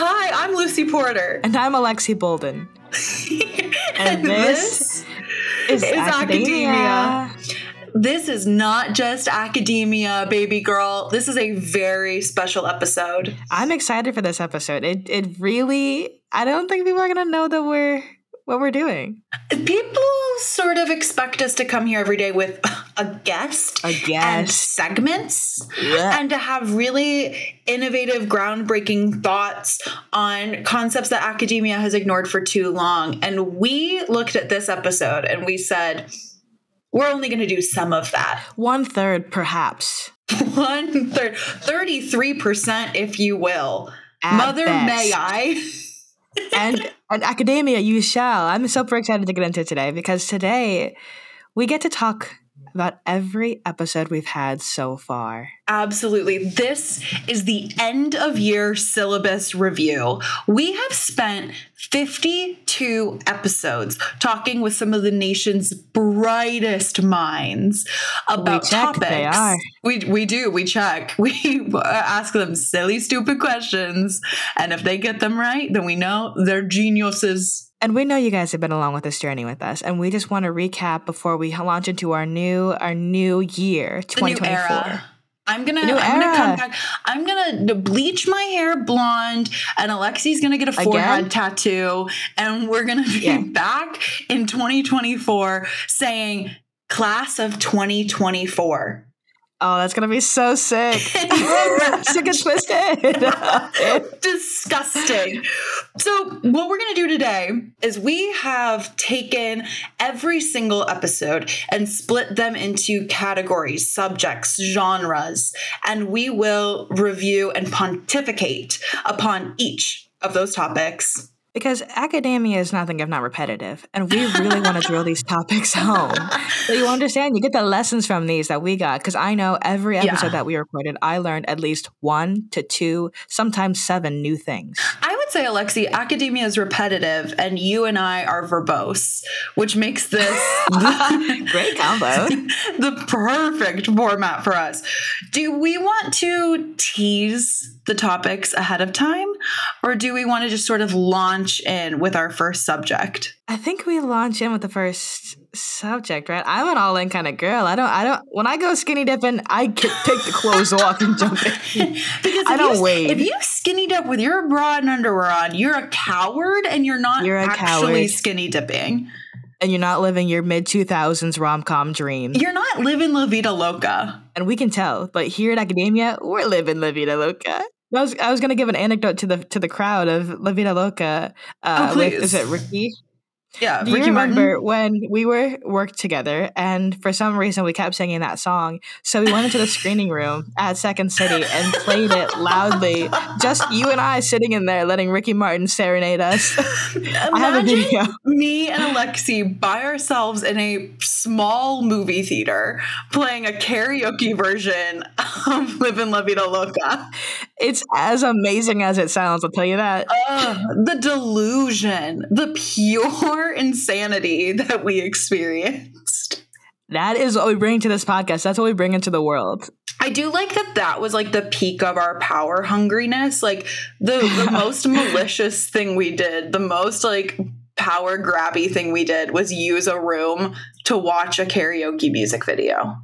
Hi, I'm Lucy Porter. And I'm Alexi Bolden. and, this, is, is academia. academia. This is not just academia, baby girl. This is a very special episode. I'm excited for this episode. It it really I don't think people are gonna know that we're what we're doing. People sort of expect us to come here every day with a guest, a guest, and segments, yeah. and to have really innovative, groundbreaking thoughts on concepts that academia has ignored for too long. And we looked at this episode and we said, we're only going to do some of that. One third, perhaps. One third, 33%, if you will. At Mother, best. may I? and, and academia, you shall. I'm super excited to get into today because today we get to talk about every episode we've had so far. Absolutely. This is the end of year syllabus review. We have spent 52 episodes talking with some of the nation's brightest minds about we topics. We, we do. We check. We ask them silly, stupid questions. And if they get them right, then we know they're geniuses. And we know you guys have been along with this journey with us, and we just want to recap before we launch into our new our new year, twenty twenty four. I'm gonna I'm era. gonna come back. I'm gonna bleach my hair blonde, and Alexi's gonna get a forehead Again? tattoo, and we're gonna be yeah. back in 2024 saying class of 2024. Oh, that's gonna be so sick. sick and twisted. Disgusting. So, what we're gonna do today is we have taken every single episode and split them into categories, subjects, genres, and we will review and pontificate upon each of those topics because academia is nothing if not repetitive. And we really want to drill these topics home. So you understand, you get the lessons from these that we got. Because I know every episode yeah. that we recorded, I learned at least one to two, sometimes seven new things. I would say, Alexi, academia is repetitive and you and I are verbose, which makes this great combo. the perfect format for us. Do we want to tease the topics ahead of time or do we want to just sort of launch in with our first subject? I think we launch in with the first subject, right? I'm an all-in kind of girl. I don't, I don't. When I go skinny dipping, I take the clothes off and jump in because I don't you, wait. If you skinny dip with your bra and underwear on, you're a coward, and you're not you're actually coward. skinny dipping. And you're not living your mid 2000s rom com dream. You're not living La Vida Loca. And we can tell, but here at Academia, we're living La Vida Loca. I was I was gonna give an anecdote to the to the crowd of La Vida Loca. Uh, oh, with, is it Ricky? Yeah, Do Ricky you remember Martin? when we were worked together and for some reason we kept singing that song? So we went into the screening room at Second City and played it loudly. Just you and I sitting in there letting Ricky Martin serenade us. I have a video. Me and Alexi by ourselves in a small movie theater playing a karaoke version of Live Livin' La Vida Loca. It's as amazing as it sounds, I'll tell you that. Uh, the delusion, the pure insanity that we experienced. That is what we bring to this podcast. That's what we bring into the world. I do like that that was like the peak of our power hungriness. Like the, the most malicious thing we did, the most like power grabby thing we did was use a room to watch a karaoke music video.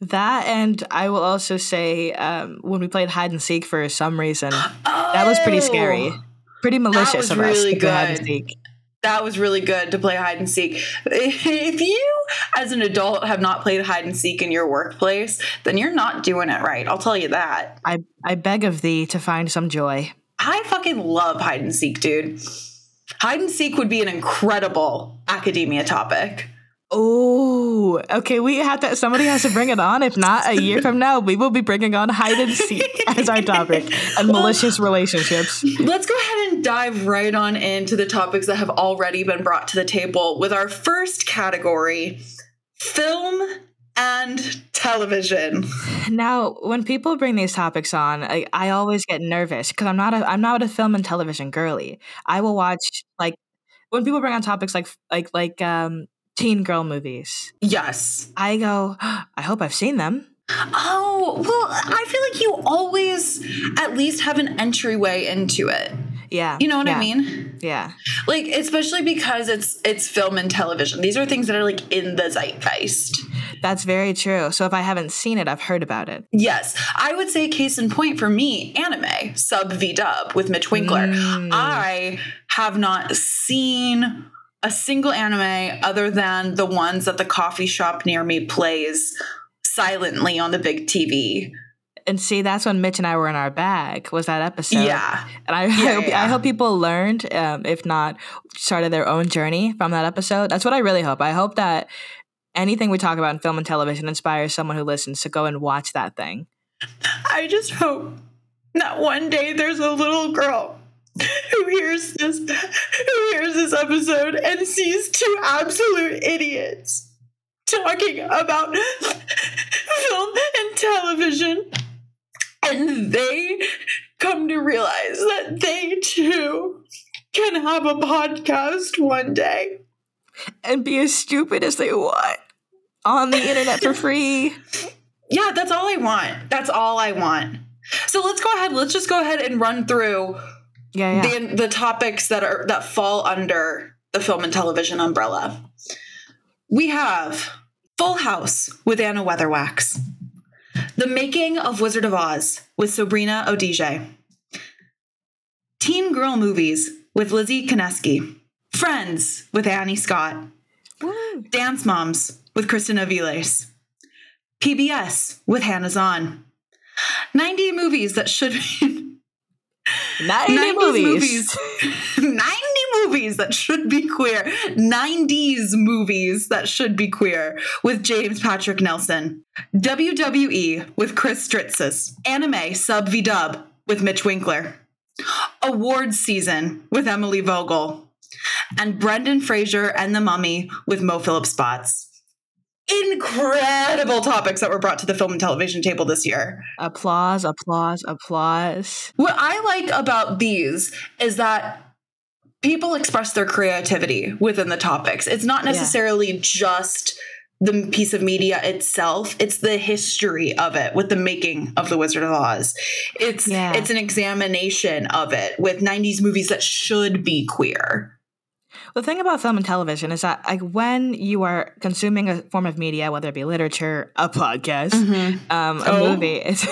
That and I will also say um, when we played hide and seek for some reason, oh, that was pretty scary, oh! pretty malicious of really us. Good. Hide and seek that was really good to play hide and seek. If you, as an adult, have not played hide and seek in your workplace, then you're not doing it right. I'll tell you that. I, I beg of thee to find some joy. I fucking love hide and seek, dude. Hide and seek would be an incredible academia topic. Oh, okay. We have to. Somebody has to bring it on. If not, a year from now, we will be bringing on hide and seek as our topic and well, malicious relationships. Let's go ahead and dive right on into the topics that have already been brought to the table with our first category: film and television. Now, when people bring these topics on, I, I always get nervous because I'm not a I'm not a film and television girly. I will watch like when people bring on topics like like like um teen girl movies. Yes. I go, I hope I've seen them. Oh, well, I feel like you always at least have an entryway into it. Yeah. You know what yeah. I mean? Yeah. Like especially because it's it's film and television. These are things that are like in the zeitgeist. That's very true. So if I haven't seen it, I've heard about it. Yes. I would say case in point for me, anime, sub V dub with Mitch Winkler. Mm. I have not seen a single anime other than the ones that the coffee shop near me plays silently on the big TV. And see, that's when Mitch and I were in our bag. Was that episode? Yeah. And I, Yeah, I, hope, yeah. I hope people learned, um, if not, started their own journey from that episode. That's what I really hope. I hope that anything we talk about in film and television inspires someone who listens to go and watch that thing. I just hope that one day there's a little girl who hears this who hears this episode and sees two absolute idiots talking about film and television and they come to realize that they too can have a podcast one day. And be as stupid as they want on the internet for free. Yeah, that's all I want. That's all I want. So let's go ahead. Let's just go ahead and run through Yeah, yeah. the the topics that are that fall under the film and television umbrella. We have Full House with Anna Weatherwax, The Making of Wizard of Oz with Sabrina Odije, Teen Girl Movies with Lizzie Koneski, Friends with Annie Scott, Woo. Dance Moms with Kristen Aviles, PBS with Hannah Zahn, 90 movies that should be 90 90s movies. 90 movies that should be queer. 90s movies that should be queer with James Patrick Nelson. WWE with Chris Stritzes. Anime sub v dub with Mitch Winkler. Awards season with Emily Vogel. And Brendan Fraser and the Mummy with Mo Phillips Spots. Incredible topics that were brought to the film and television table this year. Applause, applause, applause. What I like about these is that people express their creativity within the topics. It's not Yeah. necessarily just the piece of media itself, it's the history of it with the making of The Wizard of Oz. It's Yeah. it's an examination of it with 90s movies that should be queer. The thing about film and television is that, like, when you are consuming a form of media, whether it be literature, a podcast, um, a Oh. movie, it's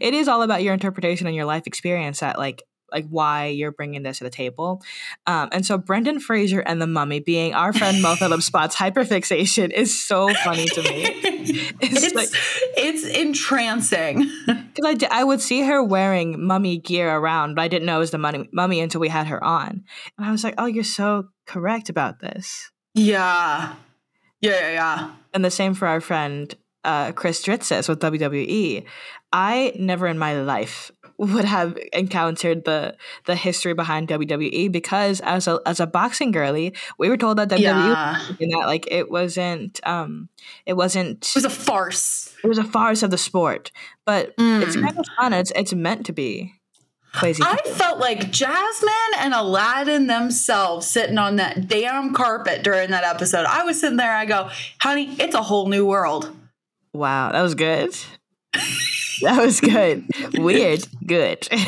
it is all about your interpretation and your life experience. That like like why you're bringing this to the table. Um, and so Brendan Fraser and the Mummy being our friend Mo Phillips Spot's hyperfixation is so funny to me. It's, It's like it's entrancing. because I, I would see her wearing mummy gear around, but I didn't know it was the mummy, mummy until we had her on, and I was like, "Oh, you're so correct about this." yeah. Yeah, yeah, yeah. And the same for our friend uh, Chris Dritzis with WWE. I never in my life would have encountered the the history behind WWE because as a as a boxing girly, we were told that WWE Yeah. and that like it wasn't um it wasn't It was a farce. it was a farce of the sport. But it's Mm. kind of fun. It's it's meant to be crazy. I felt like Jasmine and Aladdin themselves sitting on that damn carpet during that episode. I was sitting there, I go, honey, it's a whole new world. wow, that was good. that was good. Weird, good.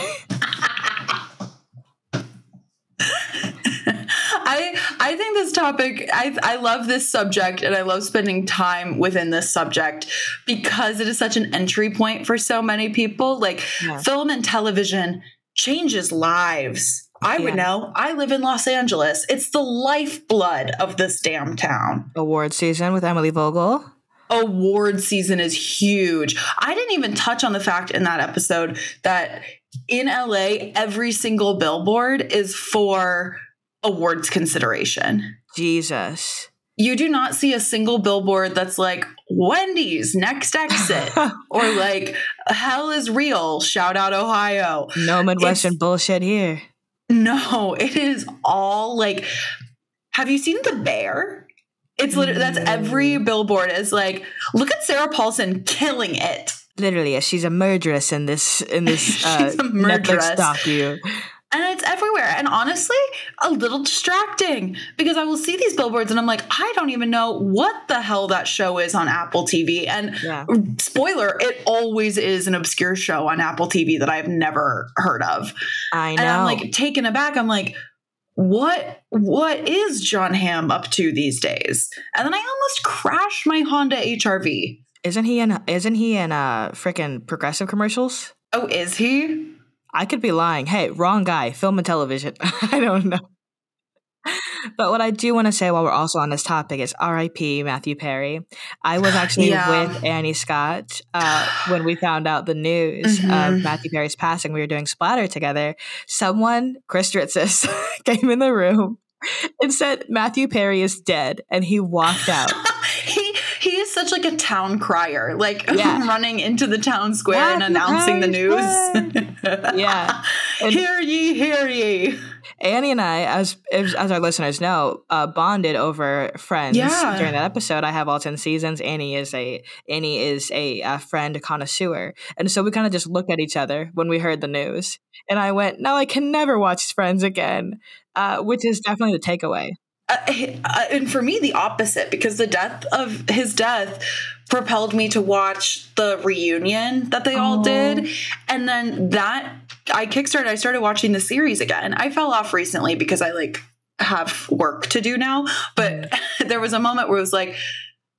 I I think this topic I I love this subject and I love spending time within this subject because it is such an entry point for so many people. Like Yeah. film and television changes lives. I would Yeah. know. I live in Los Angeles. It's the lifeblood of this damn town. Award season with Emily Vogel. Award season is huge. I didn't even touch on the fact in that episode that in LA, every single billboard is for awards consideration. Jesus. You do not see a single billboard that's like Wendy's next exit or like hell is real, shout out Ohio. No Midwestern It's- bullshit here. No, it is all like have you seen the bear? It's literally that's every billboard is like, look at Sarah Paulson killing it. Literally, she's a murderess in this in this uh, Netflix docu. And it's everywhere. And honestly, a little distracting because I will see these billboards and I'm like, I don't even know what the hell that show is on Apple TV. And yeah. spoiler, it always is an obscure show on Apple TV that I've never heard of. I know. And I'm like taken aback. I'm like, what what is Jon Hamm up to these days? And then I almost crashed my Honda HRV. Isn't he in isn't he in uh freaking progressive commercials? Oh, is he? I could be lying. Hey, wrong guy. Film and television. I don't know. But what I do want to say while we're also on this topic is RIP Matthew Perry. I was actually yeah. with Annie Scott uh, when we found out the news mm-hmm. of Matthew Perry's passing. We were doing Splatter together. Someone, Chris Dritzis, came in the room and said Matthew Perry is dead, and he walked out. he he is such like a town crier, like yeah. running into the town square Matthew and announcing Perry's the news. yeah, and hear ye, hear ye. Annie and I, as as our listeners know, uh, bonded over Friends yeah. during that episode. I have all ten seasons. Annie is a Annie is a, a friend connoisseur, and so we kind of just looked at each other when we heard the news. And I went, "No, I can never watch Friends again," uh, which is definitely the takeaway. Uh, uh, and for me, the opposite, because the death of his death propelled me to watch the reunion that they all did, and then that I kickstarted. I started watching the series again. I fell off recently because I like have work to do now, but mm. there was a moment where it was like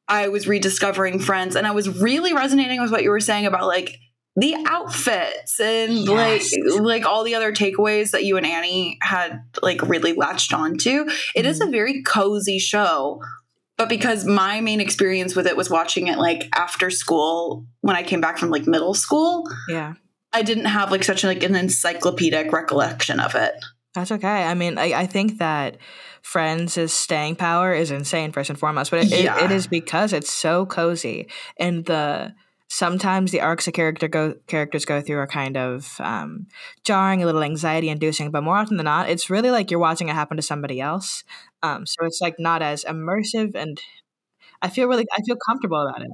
I was rediscovering Friends, and I was really resonating with what you were saying about like the outfits and yes. like like all the other takeaways that you and Annie had like really latched onto. It mm. is a mm-hmm. very cozy show. But because my main experience with it was watching it like after school when I came back from like middle school. Yeah. I didn't have like such like an encyclopedic recollection of it. That's okay. I mean, I, I think that Friends' staying power is insane first and foremost, but it, yeah. it, it is because it's so cozy and the sometimes the arcs a character go characters go through are kind of um, jarring, a little anxiety inducing, but more often than not, it's really like you're watching it happen to somebody else. Um, so it's like not as immersive, and I feel really I feel comfortable about it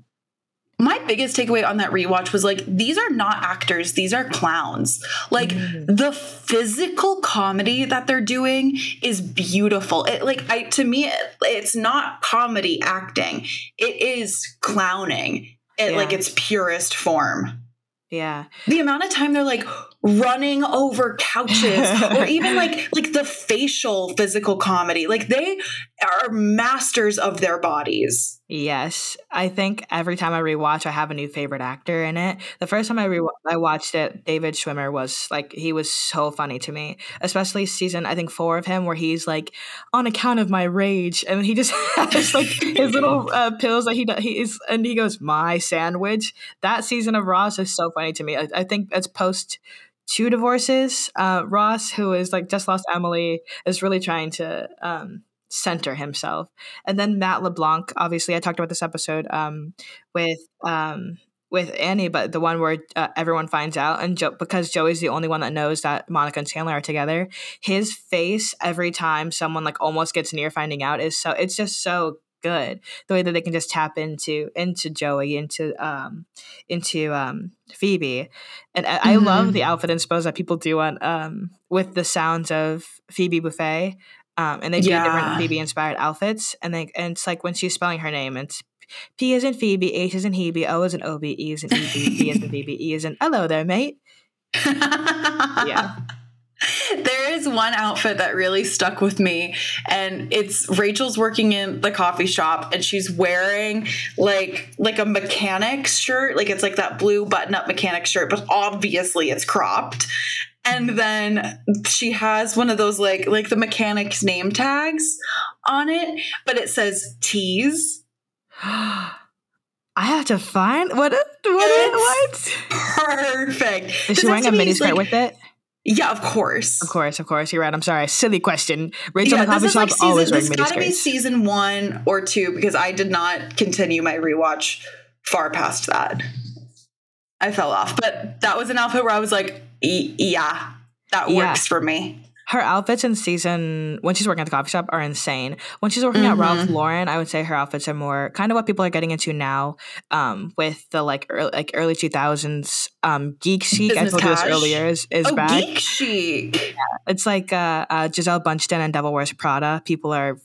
my biggest takeaway on that rewatch was like these are not actors these are clowns like mm. the physical comedy that they're doing is beautiful it like i to me it, it's not comedy acting it is clowning it yeah. like its purest form yeah. The amount of time they're like running over couches or even like like the facial physical comedy. Like they are masters of their bodies. Yes, I think every time I rewatch, I have a new favorite actor in it. The first time I re- I watched it, David Schwimmer was like he was so funny to me, especially season I think four of him where he's like on account of my rage, and he just has like his little uh, pills that he he is, and he goes my sandwich. That season of Ross is so funny to me. I, I think it's post two divorces. Uh, Ross, who is like just lost Emily, is really trying to. Um, center himself. And then Matt LeBlanc, obviously, I talked about this episode um, with um, with Annie, but the one where uh, everyone finds out, and jo- because Joey's the only one that knows that Monica and Chandler are together, his face every time someone like almost gets near finding out is so it's just so good the way that they can just tap into into Joey into um into um Phoebe and I, mm-hmm. I love the outfit inspo that people do on um with the sounds of Phoebe Buffay um, and they do yeah. different Phoebe inspired outfits. And they and it's like when she's spelling her name, it's P is in Phoebe, H is in Hebe, O is in Obi, E is in Eb, B is in Phoebe, E is in hello there, mate. yeah. There is one outfit that really stuck with me, and it's Rachel's working in the coffee shop, and she's wearing like like a mechanic shirt, like it's like that blue button up mechanic shirt, but obviously it's cropped and then she has one of those like like the mechanic's name tags on it but it says tease I have to find what what what perfect. Is she wearing a mini skirt like, with it? Yeah, of course. Of course, of course. You're right. I'm sorry. Silly question. Rachel yeah, in the coffee shop like season, always wearing mini. This got to be season one or two because I did not continue my rewatch far past that. I fell off, but that was an outfit where I was like, yeah, that works yeah. for me. Her outfits in season when she's working at the coffee shop are insane. When she's working mm-hmm. at Ralph. Lauren, I would say her outfits are more kind of what people are getting into now, um, with the like early, like early two thousands um, geek chic. Business I told you this earlier is, is oh, back. Geek chic. Yeah. It's like uh, uh, Bündchen and Devil Wears Prada. People are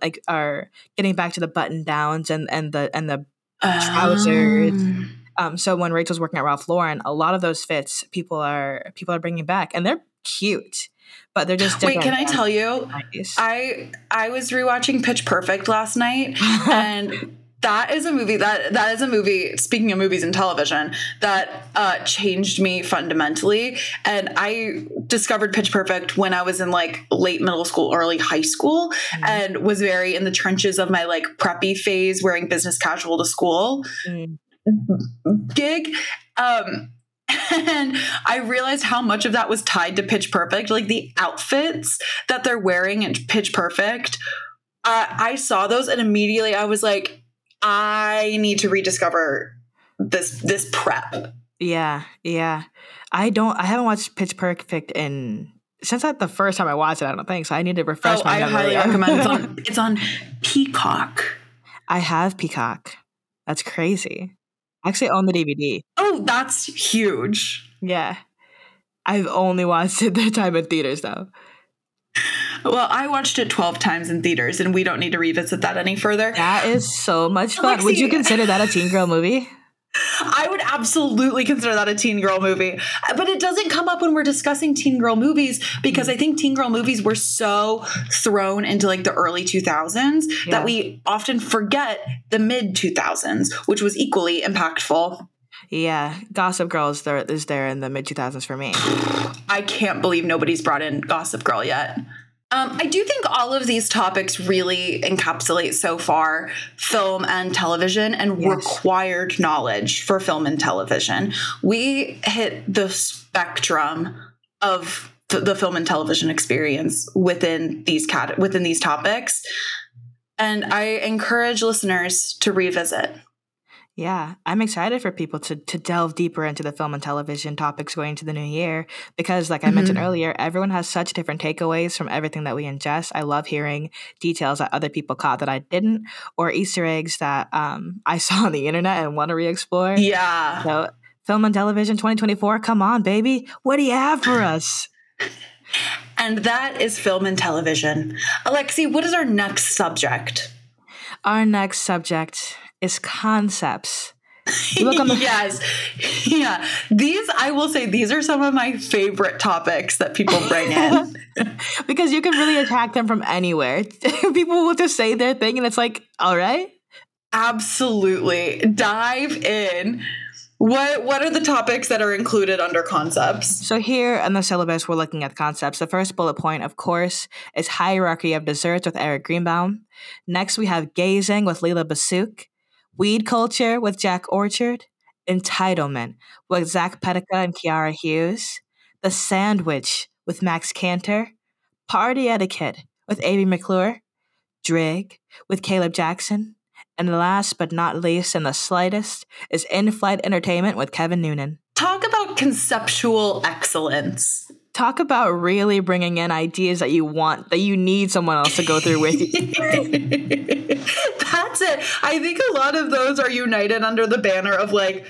like are getting back to the button downs and and the and the trousers. Um. um, so when Rachel's working at Ralph Lauren, a lot of those fits people are people are bringing back, and they're cute but they're just wait can i tell you? I i was rewatching pitch perfect last night and that is a movie that that is a movie speaking of movies and television that uh, changed me fundamentally. And i discovered pitch perfect when i was in like late middle school early high school mm-hmm. and was very in the trenches of my like preppy phase wearing business casual to school mm-hmm. gig. Um and I realized how much of that was tied to Pitch Perfect. Like the outfits that they're wearing in Pitch Perfect, uh, I saw those and immediately I was like, I need to rediscover this this prep. Yeah, yeah. I don't. I haven't watched Pitch Perfect in since that the first time I watched it. I don't think so. I need to refresh oh, my I highly recommend. It's on, it's on Peacock. I have Peacock. That's crazy. Actually own the DVD. Oh, that's huge. Yeah. I've only watched it the time in theaters though. Well, I watched it 12 times in theaters and we don't need to revisit that any further. That is so much fun. Lexi, Would you consider that a teen girl movie? I would absolutely consider that a teen girl movie. But it doesn't come up when we're discussing teen girl movies because I think teen girl movies were so thrown into like the early 2000s yeah. that we often forget the mid 2000s, which was equally impactful. Yeah, Gossip Girl is there, is there in the mid 2000s for me. I can't believe nobody's brought in Gossip Girl yet. Um, I do think all of these topics really encapsulate so far film and television and yes. required knowledge for film and television. We hit the spectrum of the film and television experience within these cat within these topics, and I encourage listeners to revisit. Yeah, I'm excited for people to to delve deeper into the film and television topics going into the new year because like I mm-hmm. mentioned earlier, everyone has such different takeaways from everything that we ingest. I love hearing details that other people caught that I didn't or easter eggs that um, I saw on the internet and want to re-explore. Yeah. So, film and television 2024, come on, baby. What do you have for us? and that is film and television. Alexi, what is our next subject? Our next subject is concepts. yes. Yeah. These, I will say, these are some of my favorite topics that people bring in. because you can really attack them from anywhere. people will just say their thing and it's like, all right. Absolutely. Dive in. What what are the topics that are included under concepts? So here in the syllabus, we're looking at concepts. The first bullet point, of course, is hierarchy of desserts with Eric Greenbaum. Next, we have gazing with Leela Basuk. Weed Culture with Jack Orchard, Entitlement with Zach Pedica and Kiara Hughes, The Sandwich with Max Cantor, Party Etiquette with Avi McClure, Drig with Caleb Jackson, and last but not least in the slightest is In Flight Entertainment with Kevin Noonan. Talk about conceptual excellence talk about really bringing in ideas that you want that you need someone else to go through with you. That's it. I think a lot of those are united under the banner of like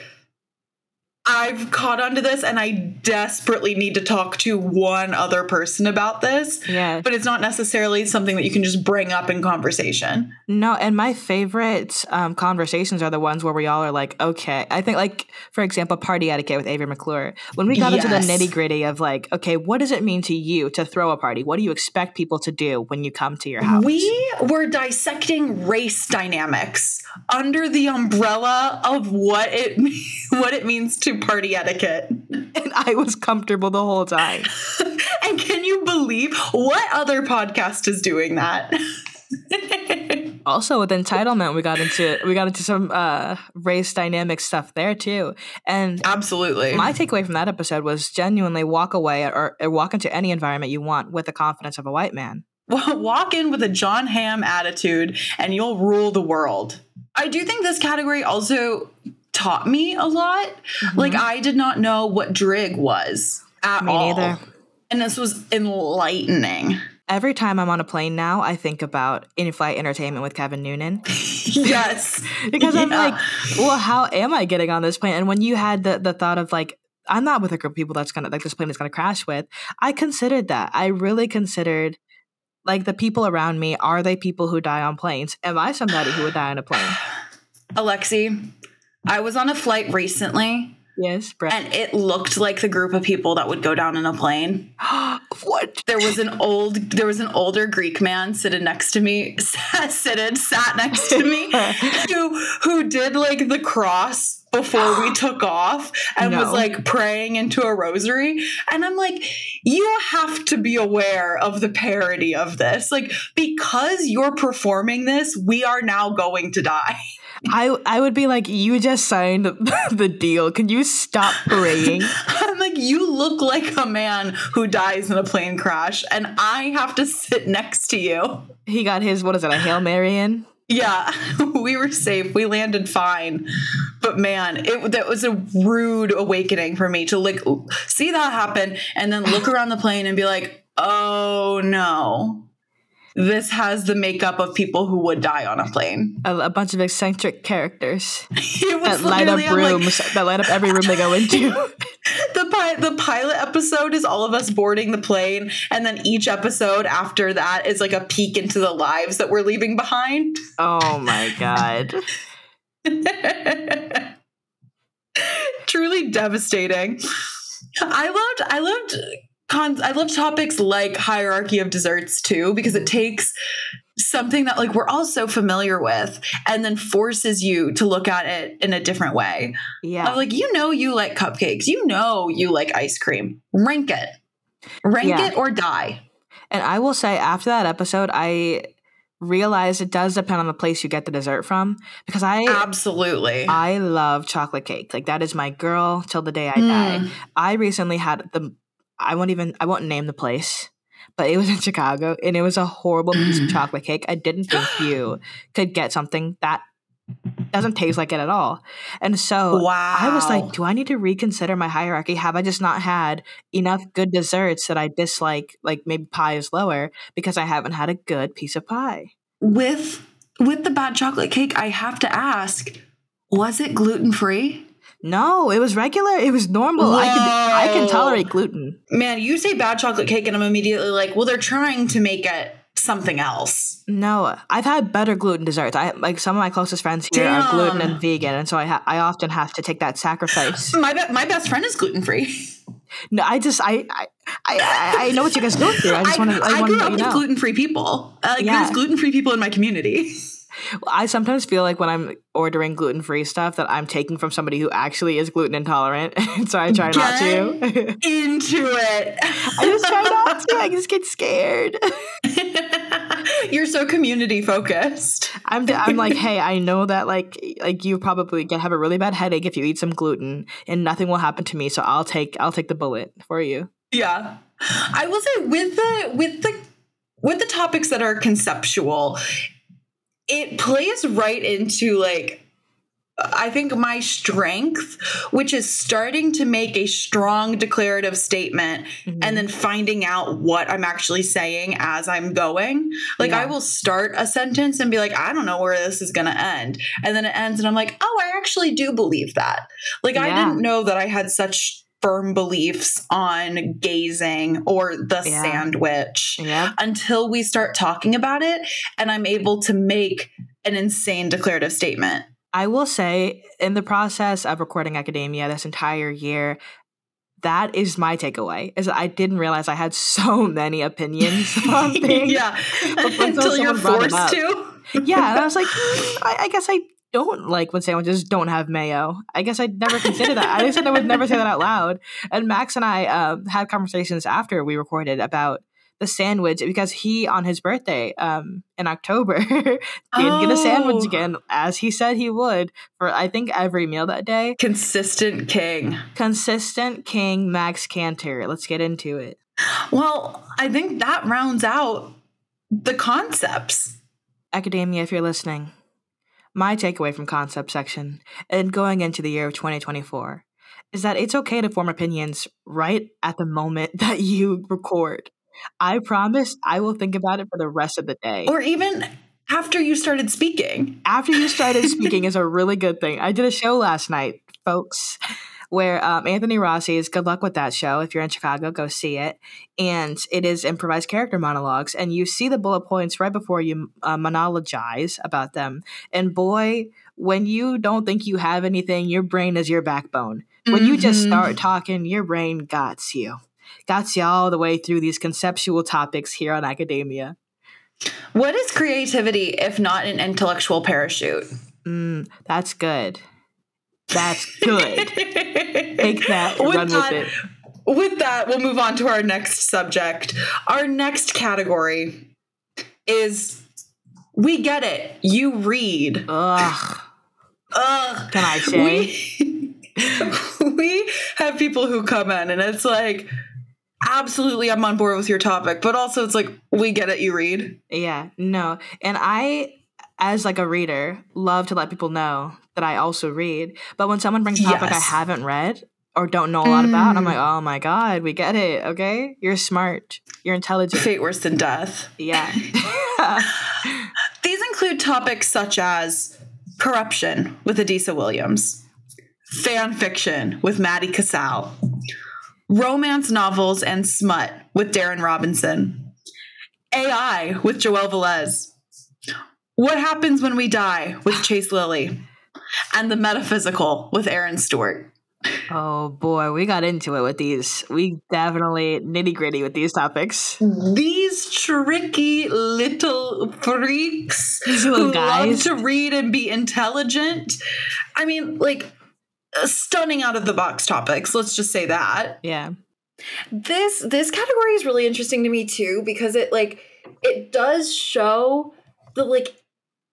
I've caught onto this and I desperately need to talk to one other person about this. Yeah. But it's not necessarily something that you can just bring up in conversation. No, and my favorite um, conversations are the ones where we all are like, okay. I think, like, for example, party etiquette with Avery McClure. When we got yes. into the nitty gritty of like, okay, what does it mean to you to throw a party? What do you expect people to do when you come to your house? We were dissecting race dynamics under the umbrella of what it what it means to party etiquette. And I was comfortable the whole time. and can you believe what other podcast is doing that? also with entitlement we got into we got into some uh race dynamic stuff there too and absolutely my takeaway from that episode was genuinely walk away or, or walk into any environment you want with the confidence of a white man walk in with a Jon Hamm attitude and you'll rule the world. I do think this category also taught me a lot. Mm-hmm. Like I did not know what drig was at me all. Neither. And this was enlightening. Every time I'm on a plane now, I think about in flight entertainment with Kevin Noonan. yes. because I'm like, well, how am I getting on this plane? And when you had the, the thought of like, I'm not with a group of people that's gonna like this plane is gonna crash with, I considered that. I really considered like the people around me, are they people who die on planes? Am I somebody who would die on a plane? Alexi, I was on a flight recently Yes, Brett. and it looked like the group of people that would go down in a plane. what? There was an old, there was an older Greek man sitting next to me, sat, sitted, sat next to me, who who did like the cross before we took off and was like praying into a rosary. And I'm like, you have to be aware of the parody of this, like because you're performing this, we are now going to die. I I would be like, you just signed the deal. Can you stop praying? I'm like, you look like a man who dies in a plane crash, and I have to sit next to you. he got his what is it, a Hail Mary in? Yeah, we were safe. We landed fine. But man, it that was a rude awakening for me to like see that happen and then look around the plane and be like, "Oh no. This has the makeup of people who would die on a plane." A, a bunch of eccentric characters It that light up I'm like, rooms, that light up every room they go into. the pi- the pilot episode is all of us boarding the plane, and then each episode after that is like a peek into the lives that we're leaving behind. oh my god. Truly devastating. I loved I loved cons I love topics like hierarchy of desserts too because it takes something that like we're all so familiar with and then forces you to look at it in a different way. Yeah. Of like you know you like cupcakes, you know you like ice cream. Rank it. Rank Yeah. it or die. And I will say, after that episode, I realized it does depend on the place you get the dessert from because I Absolutely. I love chocolate cake. Like that is my girl till the day I die. Mm. I recently had the I won't even I won't name the place, but it was in Chicago and it was a horrible piece of chocolate cake. I didn't think you could get something that doesn't taste like it at all. And so wow. I was like, do I need to reconsider my hierarchy? Have I just not had enough good desserts that I dislike? Like maybe pie is lower because I haven't had a good piece of pie. with with the bad chocolate cake, I have to ask, was it gluten free? No, it was regular. It was normal. I can I can tolerate gluten. Man, you say bad chocolate cake, and I'm immediately like, well, they're trying to make it something else. No, I've had better gluten desserts. I like some of my closest friends here are gluten and vegan, and so I ha- I often have to take that sacrifice. My be- my best friend is gluten free. no, I just I I, I I know what you guys go through. I just want to I, I want grew up with know. gluten free people. Uh, Like, Yeah. There's gluten free people in my community. I sometimes feel like when I'm ordering gluten free stuff that I'm taking from somebody who actually is gluten intolerant, so I try not to. Into it. I just try not to. I just get scared. You're so community focused. I'm I'm like, hey, I know that like like you probably get have a really bad headache if you eat some gluten, and nothing will happen to me. So I'll take I'll take the bullet for you. Yeah. I will say with the with the with the topics that are conceptual, it plays right into like I think my strength, which is starting to make a strong declarative statement Mm-hmm. and then finding out what I'm actually saying as I'm going. Like Yeah. I will start a sentence and be like, I don't know where this is going to end. And then it ends and I'm like, oh, I actually do believe that. Like I didn't know that I had such firm beliefs on gazing or the Yeah. sandwich Yeah. until we start talking about it and I'm able to make an insane declarative statement. I will say, in the process of recording academia this entire year, that is my takeaway. Is that I didn't realize I had so many opinions on things. yeah. Until you're someone brought it forced to. yeah, and I was like, "Hmm, I, I guess I don't like when sandwiches don't have mayo. I guess I'd never consider that. I said I would never say that out loud. And Max and I um, had conversations after we recorded about the sandwich because he on his birthday um, in October didn't get a sandwich Oh. again as he said he would for I think every meal that day. Consistent king. Consistent King Max Cantor. Let's get into it. Well, I think that rounds out the concepts. Academia, if you're listening, my takeaway from concept section and going into the year of 2024 is that it's okay to form opinions right at the moment that you record. I promise I will think about it for the rest of the day. Or even after you started speaking. After you started speaking is a really good thing. I did a show last night, folks, where um, Anthony Rossi's Good Luck with That Show. If you're in Chicago, go see it. And it is improvised character monologues. And you see the bullet points right before you uh, monologize about them. And boy, when you don't think you have anything, your brain is your backbone. When mm-hmm. you just mm-hmm. start talking, your brain got you. Got you all the way through these conceptual topics here on academia. What is creativity if not an intellectual parachute? Mm, that's good. That's good. Take that with run that, with it. With that, we'll move on to our next subject. Our next category is we get it. You read. Ugh. Ugh. Can I say? We, we have people who come in and it's like, absolutely I'm on board with your topic, but also it's like, we get it, you read. Yeah, no. And I, as like a reader, love to let people know that I also read. But when someone brings a topic yes. I haven't read or don't know a lot mm. about, I'm like, mm. oh my God, we get it. Okay. You're smart. You're intelligent. Fate worse than death. Yeah. These include topics such as corruption with Adisa Williams, fan fiction with Maddie Casal, romance novels and smut with Darren Robinson, AI with Joelle Velez, What Happens When We Die with Chase Lilly, and The Metaphysical with Aaron Stewart. Oh boy, we got into it with these. We definitely nitty gritty with these topics. These tricky little freaks these little who guys love to read and be intelligent. I mean, like uh, stunning out of the box topics. Let's just say that. Yeah. This this category is really interesting to me too because it like it does show the like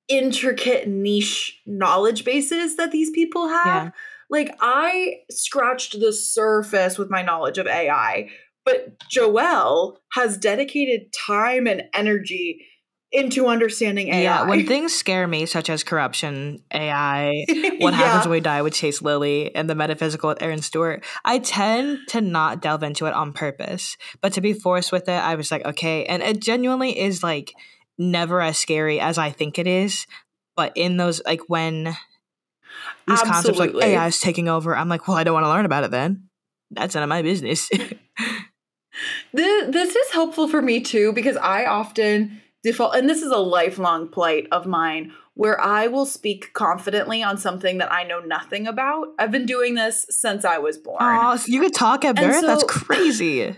intricate niche knowledge bases that these people have. Yeah. Like I scratched the surface with my knowledge of AI, but Joelle has dedicated time and energy into understanding AI. Yeah, when things scare me, such as corruption, AI, what yeah. happens when we die with Chase Lilly, and the metaphysical with Aaron Stewart, I tend to not delve into it on purpose. But to be forced with it, I was like, okay. And it genuinely is like never as scary as I think it is. But in those, like when these Absolutely. concepts like AI is taking over, I'm like, well, I don't want to learn about it then. That's none of my business. this, this is helpful for me too because I often default and this is a lifelong plight of mine where I will speak confidently on something that I know nothing about. I've been doing this since I was born. Oh, so you could talk at birth? So, That's crazy.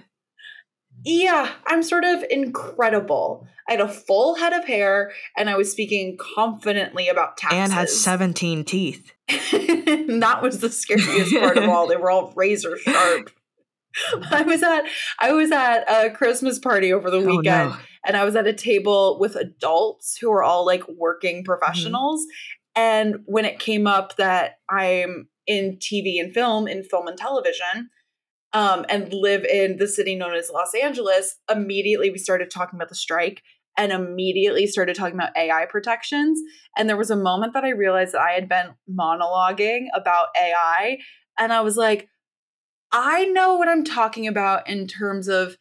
Yeah, I'm sort of incredible. I had a full head of hair and I was speaking confidently about taxes. And had 17 teeth. that was the scariest part of all. They were all razor sharp. I was at I was at a Christmas party over the weekend oh, no and I was at a table with adults who are all like working mm-hmm. professionals. Mm-hmm. And when it came up that I'm in TV and film, in film and television, um, and live in the city known as Los Angeles, immediately we started talking about the strike and immediately started talking about AI protections. And there was a moment that I realized that I had been monologuing about AI. And I was like, I know what I'm talking about in terms of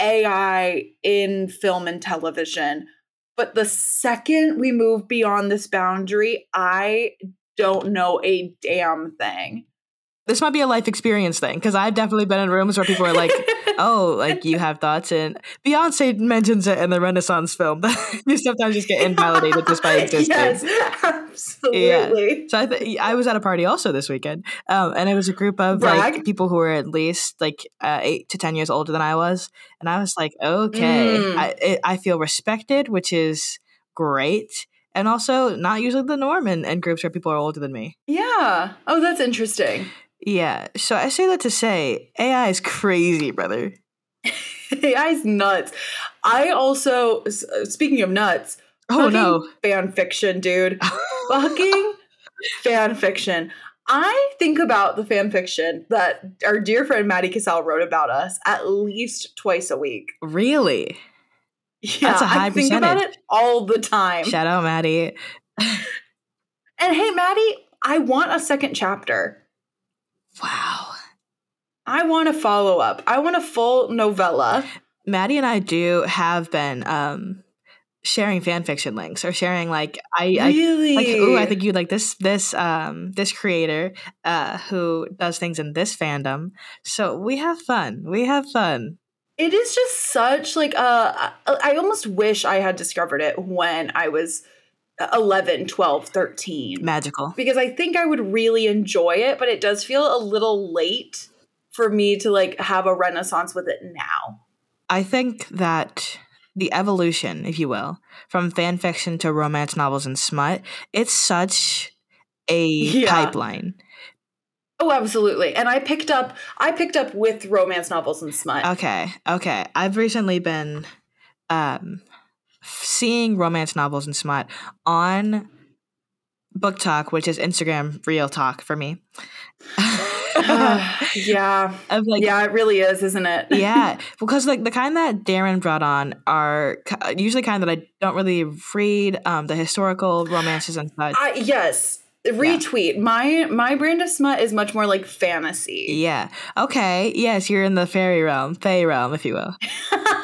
AI in film and television. But the second we move beyond this boundary, I don't know a damn thing this might be a life experience thing because I've definitely been in rooms where people are like, "Oh, like you have thoughts," and Beyonce mentions it in the Renaissance film. That you sometimes just get invalidated just by existing. Yes, absolutely. Yeah. So I, th- I was at a party also this weekend, um, and it was a group of Brag. like people who were at least like uh, eight to ten years older than I was, and I was like, "Okay, mm. I, it, I feel respected," which is great and also not usually the norm in, in groups where people are older than me. Yeah. Oh, that's interesting. Yeah. So I say that to say AI is crazy, brother. AI is nuts. I also, speaking of nuts, oh no, fan fiction, dude. fucking fan fiction. I think about the fan fiction that our dear friend Maddie Casal wrote about us at least twice a week. Really? Yeah, That's a high I think percentage. about it all the time. Shout out, Maddie. and hey, Maddie, I want a second chapter. Wow. I want a follow up. I want a full novella. Maddie and I do have been um sharing fan fiction links or sharing like I, really? I like ooh I think you like this this um this creator uh who does things in this fandom. So we have fun. We have fun. It is just such like uh I almost wish I had discovered it when I was 11, 12, 13. Magical. Because I think I would really enjoy it, but it does feel a little late for me to like have a renaissance with it now. I think that the evolution, if you will, from fan fiction to romance novels and smut, it's such a yeah. pipeline. Oh, absolutely. And I picked up I picked up with romance novels and smut. Okay. Okay. I've recently been um seeing romance novels and smut on BookTok which is Instagram real talk for me. yeah. Of like, yeah, it really is, isn't it? yeah. Because like the kind that Darren brought on are usually kind that I don't really read, um, the historical romances and such. Uh, yes. Retweet. Yeah. My my brand of smut is much more like fantasy. Yeah. Okay. Yes, you're in the fairy realm, fey realm, if you will.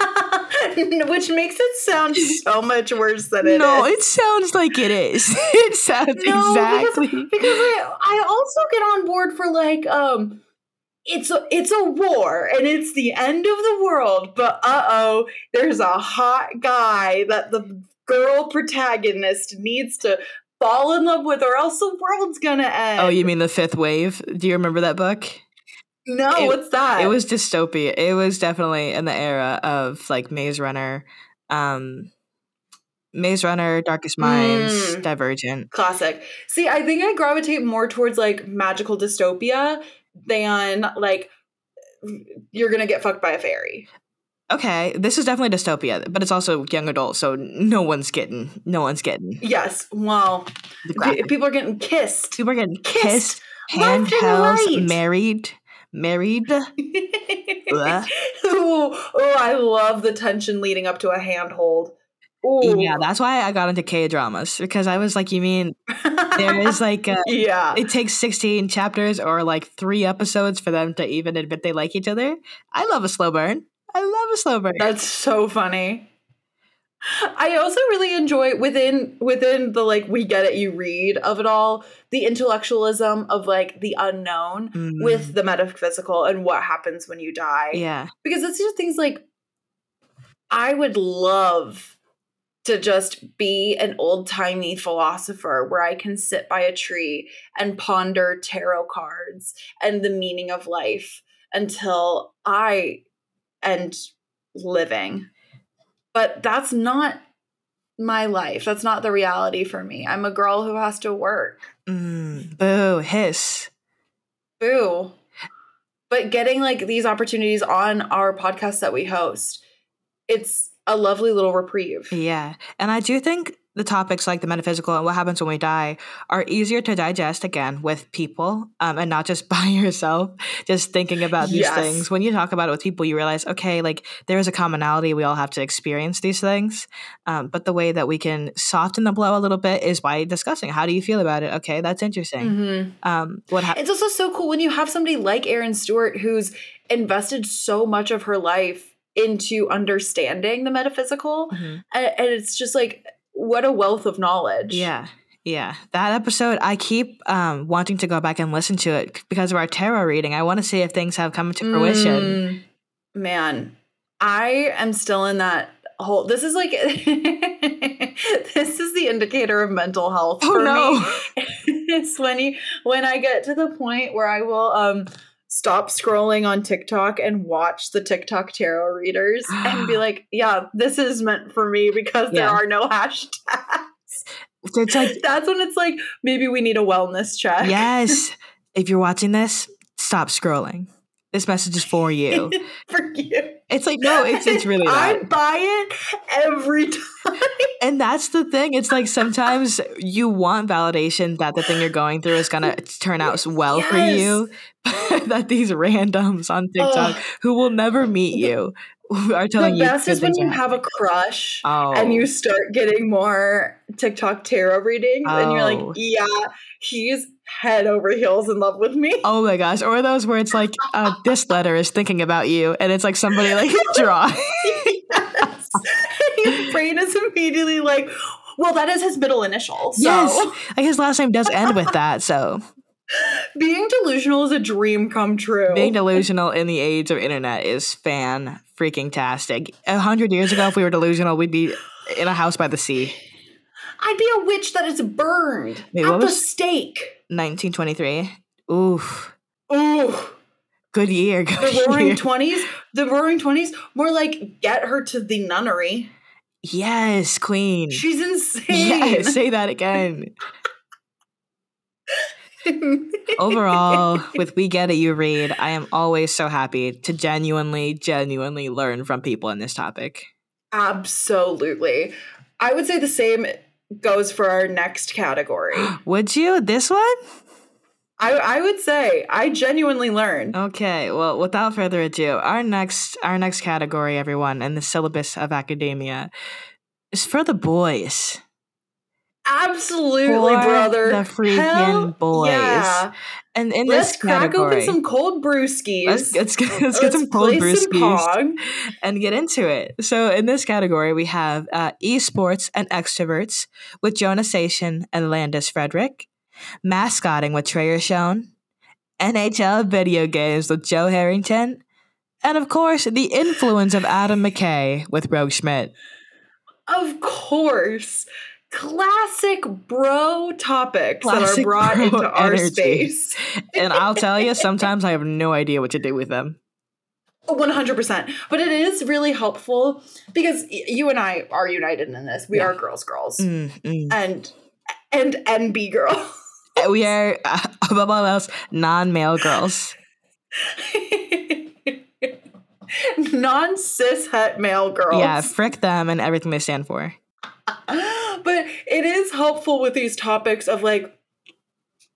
which makes it sound so much worse than it no, is. it sounds like it is. it sounds no, exactly because, because I, I also get on board for like um it's a it's a war and it's the end of the world, but uh oh, there's a hot guy that the girl protagonist needs to fall in love with or else the world's gonna end. Oh, you mean the fifth wave? Do you remember that book? No, it, what's that? It was dystopia. It was definitely in the era of like Maze Runner, um, Maze Runner, Darkest Minds, mm. Divergent. Classic. See, I think I gravitate more towards like magical dystopia than like you're gonna get fucked by a fairy. Okay, this is definitely dystopia, but it's also young adult, so no one's getting, no one's getting. Yes, well, people are getting kissed. People are getting kissed, kissed handheld, married married. oh, oh, I love the tension leading up to a handhold. Ooh. Yeah, that's why I got into K dramas because I was like, you mean there is like, a, yeah, it takes 16 chapters or like three episodes for them to even admit they like each other. I love a slow burn. I love a slow burn. That's so funny. I also really enjoy within within the like we get it you read of it all the intellectualism of like the unknown mm. with the metaphysical and what happens when you die. Yeah. Because it's just things like I would love to just be an old-timey philosopher where I can sit by a tree and ponder tarot cards and the meaning of life until I end living but that's not my life. That's not the reality for me. I'm a girl who has to work. Mm, boo, hiss. Boo. But getting like these opportunities on our podcast that we host, it's a lovely little reprieve. Yeah. And I do think the topics like the metaphysical and what happens when we die are easier to digest again with people um, and not just by yourself just thinking about these yes. things when you talk about it with people you realize okay like there is a commonality we all have to experience these things um, but the way that we can soften the blow a little bit is by discussing how do you feel about it okay that's interesting mm-hmm. um, what ha- it's also so cool when you have somebody like Erin Stewart who's invested so much of her life into understanding the metaphysical mm-hmm. and, and it's just like what a wealth of knowledge. Yeah. Yeah, that episode, I keep um, wanting to go back and listen to it because of our tarot reading. I want to see if things have come to fruition. Mm, man, I am still in that whole. This is like, this is the indicator of mental health oh, for no. me. it's when you when I get to the point where I will um stop scrolling on TikTok and watch the TikTok tarot readers and be like, yeah, this is meant for me because yeah. there are no hashtags. It's like that's when it's like maybe we need a wellness check. Yes. If you're watching this, stop scrolling. This message is for you. for you. It's like no, it's it's really. I buy it every time. And that's the thing. It's like sometimes you want validation that the thing you're going through is gonna turn out well yes. for you. that these randoms on TikTok Ugh. who will never meet you are telling you the best is when you have a crush oh. and you oh. start getting more TikTok tarot readings, oh. and you're like, oh. yeah, he's head over heels in love with me. Oh my gosh. Or those where it's like, uh, this letter is thinking about you. And it's like somebody like drawing. yes. Your brain is immediately like, well, that is his middle initial. So. Yes. Like his last name does end with that. So being delusional is a dream come true. Being delusional in the age of internet is fan freaking tastic. A hundred years ago, if we were delusional, we'd be in a house by the sea. I'd be a witch that is burned Wait, at the stake. 1923. Oof. Ooh. Good year. Good the roaring twenties. The roaring twenties. More like get her to the nunnery. Yes, queen. She's insane. Yes, say that again. Overall, with We Get It, You Read, I am always so happy to genuinely, genuinely learn from people in this topic. Absolutely. I would say the same goes for our next category. would you? This one? I, I would say I genuinely learned. Okay, well, without further ado, our next our next category, everyone, in the syllabus of academia, is for the boys. Absolutely, brother. The freaking Hell boys. Yeah. And in let's this crack open some cold brewskis. Let's, let's, get, let's, let's get some cold brewskis and get into it. So in this category, we have uh, esports and extroverts with Jonah Station and Landis Frederick, mascotting with Treyer Schoen, NHL video games with Joe Harrington, and of course, the influence of Adam McKay with Rogue Schmidt. Of course classic bro topics classic that are brought into our space. and I'll tell you, sometimes I have no idea what to do with them. 100%. But it is really helpful because you and I are united in this. We yeah. are girls, girls. Mm, mm. And and B girl. we are, uh, above all else, non male girls. non cis het male girls. Yeah, frick them and everything they stand for. But it is helpful with these topics of like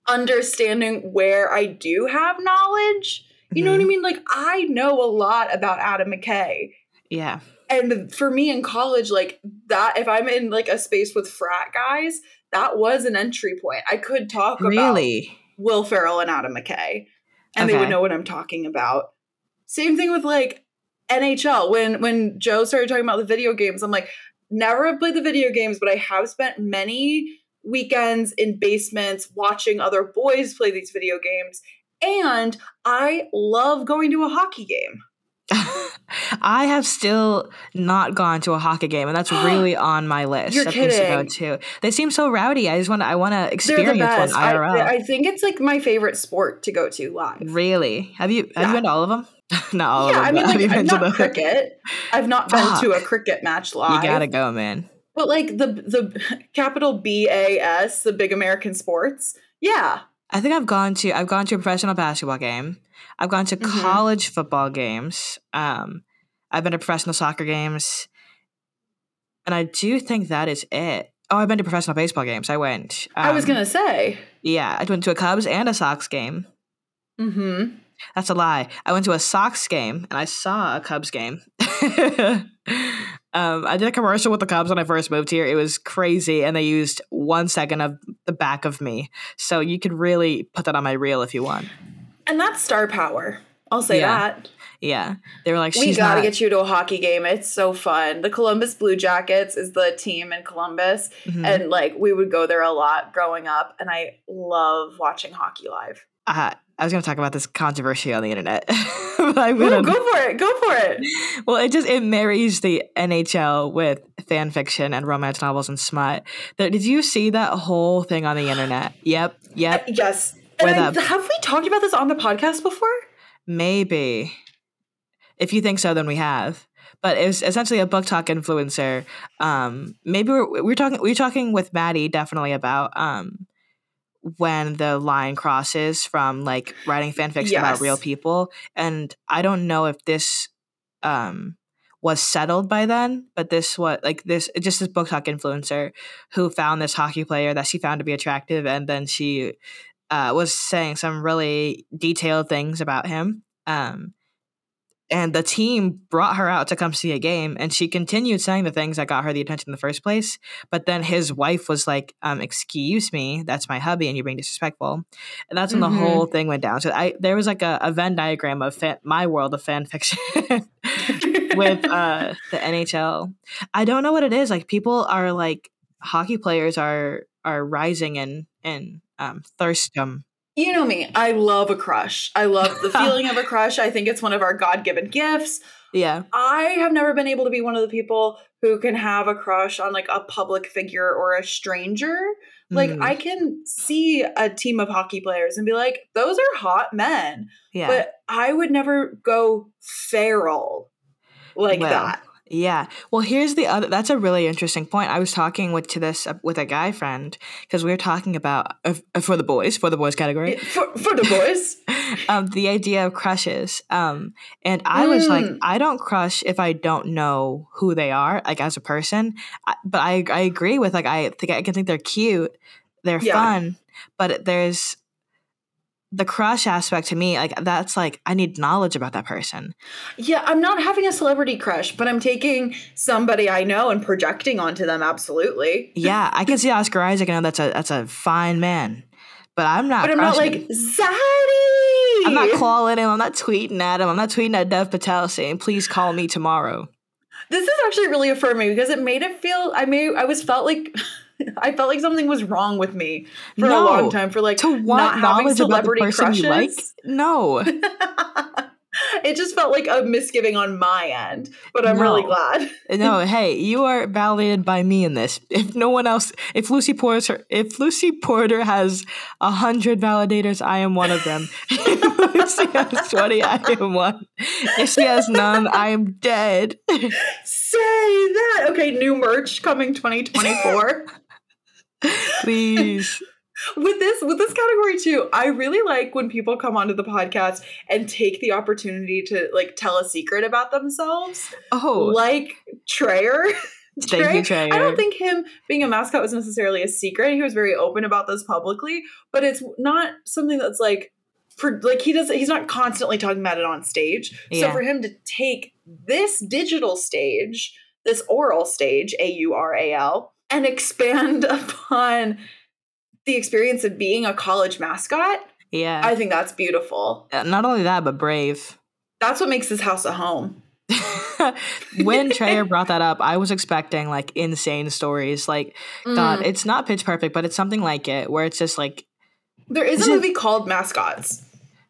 understanding where I do have knowledge. You mm-hmm. know what I mm-hmm. mean? Like I know a lot about Adam McKay. Yeah. And for me in college, like that, if I'm in like a space with frat guys, that was an entry point. I could talk really? about Will Ferrell and Adam McKay, and okay. they would know what I'm talking about. Same thing with like NHL. When when Joe started talking about the video games, I'm like, never have played the video games, but I have spent many weekends in basements watching other boys play these video games. And I love going to a hockey game. I have still not gone to a hockey game, and that's really on my list You're kidding. to go to. They seem so rowdy. I just want to. I want to experience one IRL. I, I, think it's like my favorite sport to go to live. Really? Have you have yeah. you been to all of them? not all yeah, of them. I mean, like, not the... cricket. I've not been Fuck. to a cricket match live. You gotta go, man. But like the the capital B A S, the big American sports. Yeah. I think I've gone to I've gone to a professional basketball game. I've gone to mm-hmm. college football games. Um, I've been to professional soccer games, and I do think that is it. Oh, I've been to professional baseball games. I went. Um, I was um, gonna say. Yeah, I went to a Cubs and a Sox game. Hmm. That's a lie. I went to a Sox game and I saw a Cubs game. um, I did a commercial with the Cubs when I first moved here. It was crazy, and they used one second of the back of me. So you could really put that on my reel if you want. And that's star power. I'll say yeah. that. Yeah, they were like, "We got to get you to a hockey game. It's so fun." The Columbus Blue Jackets is the team in Columbus, mm-hmm. and like we would go there a lot growing up, and I love watching hockey live. Uh, I was going to talk about this controversy on the internet. but I'm gonna, Ooh, go for it. Go for it. Well, it just it marries the NHL with fan fiction and romance novels and smut. Did you see that whole thing on the internet? Yep. Yep. Uh, yes. And I, have we talked about this on the podcast before? Maybe. If you think so, then we have. But it was essentially a BookTok influencer. Um, maybe we're, we're talking we're talking with Maddie definitely about um, when the line crosses from like writing fan fiction yes. about real people. And I don't know if this um, was settled by then, but this what like this just this BookTok influencer who found this hockey player that she found to be attractive, and then she uh, was saying some really detailed things about him. Um, and the team brought her out to come see a game and she continued saying the things that got her the attention in the first place. But then his wife was like um, excuse me that's my hubby and you're being disrespectful. And that's when mm-hmm. the whole thing went down. So i there was like a, a venn diagram of fan, my world of fan fiction with uh, the nhl i don't know what it is like people are like hockey players are are rising in in um, thirstdom you know me. I love a crush. I love the feeling of a crush. I think it's one of our God given gifts. Yeah. I have never been able to be one of the people who can have a crush on like a public figure or a stranger. Like mm. I can see a team of hockey players and be like, those are hot men. Yeah. But I would never go feral like well, that. Yeah. Well, here's the other. That's a really interesting point. I was talking with to this uh, with a guy friend because we were talking about uh, for the boys for the boys category for, for the boys um, the idea of crushes. Um, and I mm. was like, mm. I don't crush if I don't know who they are, like as a person. I, but I I agree with like I think I can think they're cute, they're yeah. fun, but there's the crush aspect to me, like that's like I need knowledge about that person. Yeah, I'm not having a celebrity crush, but I'm taking somebody I know and projecting onto them. Absolutely. Yeah, I can see Oscar Isaac. I know that's a that's a fine man, but I'm not. But I'm not like Zaddy. I'm not calling him. I'm not tweeting at him. I'm not tweeting at Dev Patel saying, "Please call me tomorrow." This is actually really affirming because it made it feel. I may. I was felt like. I felt like something was wrong with me for no. a long time for like to want not having celebrity crushes. Like? No. it just felt like a misgiving on my end, but I'm no. really glad. no, hey, you are validated by me in this. If no one else, if Lucy Porter, if Lucy Porter has a hundred validators, I am one of them. if Lucy has twenty, I am one. If she has none, I am dead. Say that. Okay, new merch coming 2024. Please. with this with this category too i really like when people come onto the podcast and take the opportunity to like tell a secret about themselves oh like Treyer Thank Trey, you, Treyer. I don't think him being a mascot was necessarily a secret. He was very open about this publicly, but it's not something that's like for like he does he's not constantly talking about it on stage. Yeah. So for him to take this digital stage, this oral stage, A U R A L, and expand upon the experience of being a college mascot. Yeah. I think that's beautiful. Not only that, but brave. That's what makes this house a home. when Treyer brought that up, I was expecting like insane stories. Like, mm. God, it's not pitch perfect, but it's something like it, where it's just like. There is a movie it, called Mascots.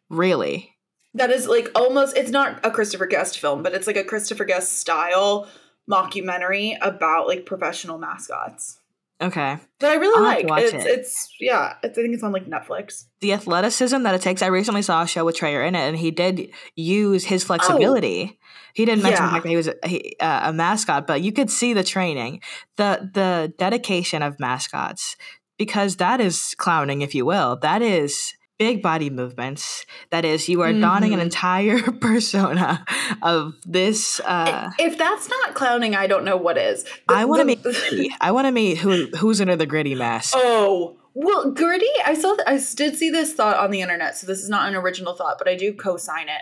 Really? That is like almost, it's not a Christopher Guest film, but it's like a Christopher Guest style mockumentary about like professional mascots. Okay. That I really I'll like. It's, it. it's yeah, it's, I think it's on like Netflix. The athleticism that it takes. I recently saw a show with Treyer in it, and he did use his flexibility. Oh. He didn't mention yeah. the fact that he was a, he, uh, a mascot, but you could see the training, the the dedication of mascots, because that is clowning, if you will. That is big body movements. That is, you are mm-hmm. donning an mm-hmm. entire persona of this. Uh, if that's not clowning, I don't know what is. The, I want to meet. Gritty. I want to meet who who's under the gritty mask. Oh. Well, Gritty, I saw. I did see this thought on the internet, so this is not an original thought, but I do co-sign it.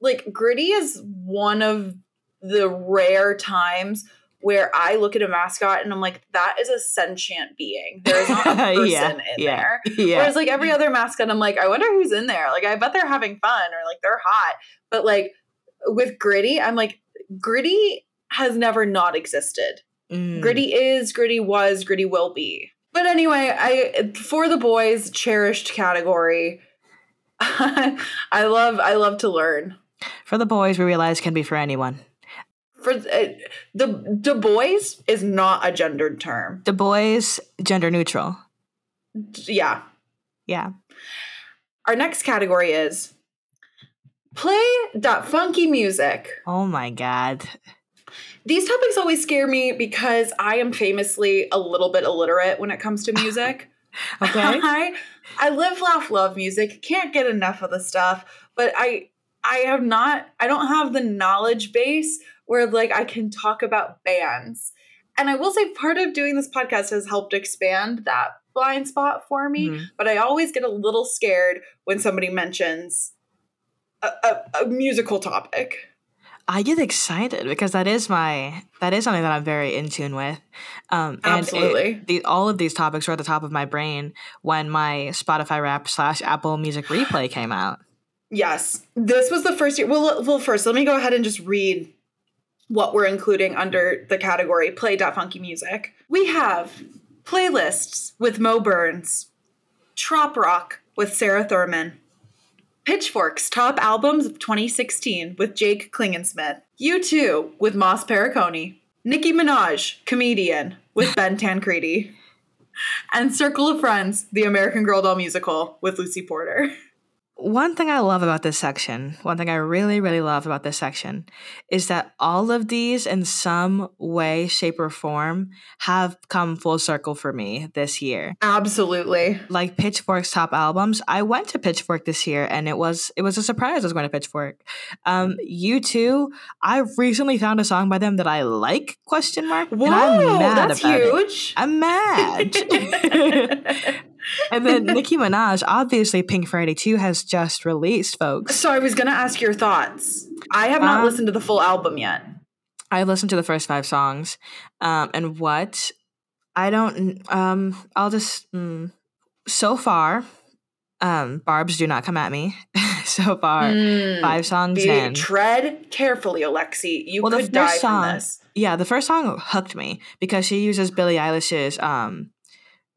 Like Gritty is one of the rare times where I look at a mascot and I'm like, that is a sentient being. There is not a person yeah, in yeah, there. Yeah. Whereas like every other mascot, I'm like, I wonder who's in there. Like I bet they're having fun or like they're hot. But like with Gritty, I'm like, Gritty has never not existed. Mm. Gritty is, Gritty was, Gritty will be. But anyway, I for the boys cherished category. I love I love to learn. For the boys, we realize can be for anyone for uh, the the boys is not a gendered term. The boys gender neutral. Yeah. Yeah. Our next category is play that funky music. Oh my god. These topics always scare me because I am famously a little bit illiterate when it comes to music. okay. I I live, laugh, love music. Can't get enough of the stuff, but I I have not I don't have the knowledge base where like I can talk about bands. And I will say part of doing this podcast has helped expand that blind spot for me, mm-hmm. but I always get a little scared when somebody mentions a, a, a musical topic. I get excited because that is my that is something that I'm very in tune with. Um, and Absolutely. it, the, all of these topics were at the top of my brain when my Spotify Wrap slash Apple Music replay came out. Yes, this was the first year. Well, well, first let me go ahead and just read what we're including under the category play funky music. We have playlists with Mo Burns, Trop Rock with Sarah Thurman, Pitchfork's top albums of 2016 with Jake Klingensmith, U2 with Moss Pericone, Nicki Minaj, comedian with Ben Tancredi, and Circle of Friends, the American Girl doll musical with Lucy Porter. one thing I love about this section, one thing I really, really love about this section is that all of these, in some way, shape, or form, have come full circle for me this year. Absolutely. Like Pitchfork's top albums, I went to Pitchfork this year, and it was it was a surprise. I was going to Pitchfork. Um, U2, I recently found a song by them that I like. Question mark. Whoa, and I'm mad that's about it. huge. I'm mad. and then Nicki Minaj, obviously Pink Friday 2 has just released, folks. So I was gonna ask your thoughts. I have not Um, listened to the full album yet. I listened to the first five songs. Um, and what I don't, um, I'll just, mm, so far, um, Barbz Do Not Come At Me. so far, Mm. five songs Be- in. tread carefully, Alexi. You Well, could die song- from this. Yeah, the first song hooked me because she uses Billie Eilish's, um,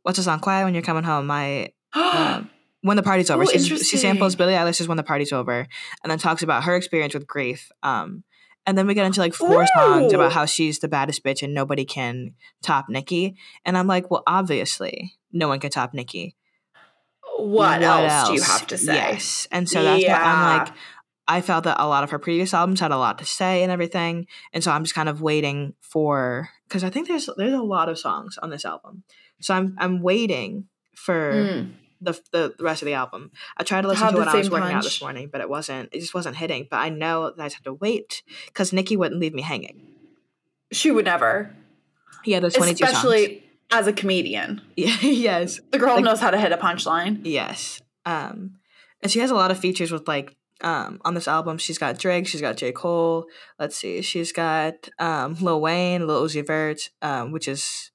what's the song? Quiet When You're Coming Home. My, um, when the party's over. Oh, she samples Billie Eilish's When the Party's Over and then talks about her experience with grief. Um, and then we get into like four songs about how she's the baddest bitch and nobody can top Nicki. And I'm like, well, obviously, no one can top Nicki. what, else, do you have to say? Yes. And so that's why I'm like, I felt that a lot of her previous albums had a lot to say and everything. And so I'm just kind of waiting for because I think there's there's a lot of songs on this album. So I'm I'm waiting for Mm. the, the the rest of the album. I tried to listen have to it I was working out this morning, but it wasn't it just wasn't hitting. But I know that I just have to wait because Nicki wouldn't leave me hanging. She would never. Yeah, there's 22 songs. Especially as a comedian. Yeah, yes. The girl Like- knows how to hit a punchline. Yes. Um, and she has a lot of features with like um on this album. She's got Drake, she's got J. Cole. Let's see, she's got um Lil Wayne, Lil Uzi Vert, um, which is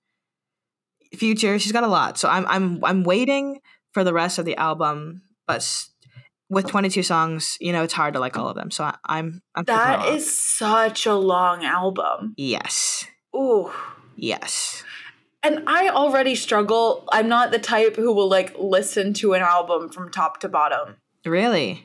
Future. She's got a lot. So I'm I'm I'm waiting for the rest of the album, but with 22 songs, you know, it's hard to like all of them. So I, I'm I'm picking That is such a long album. yes, Ooh. yes. And I already struggle. I'm not the type who will like listen to an album from top to bottom. Really?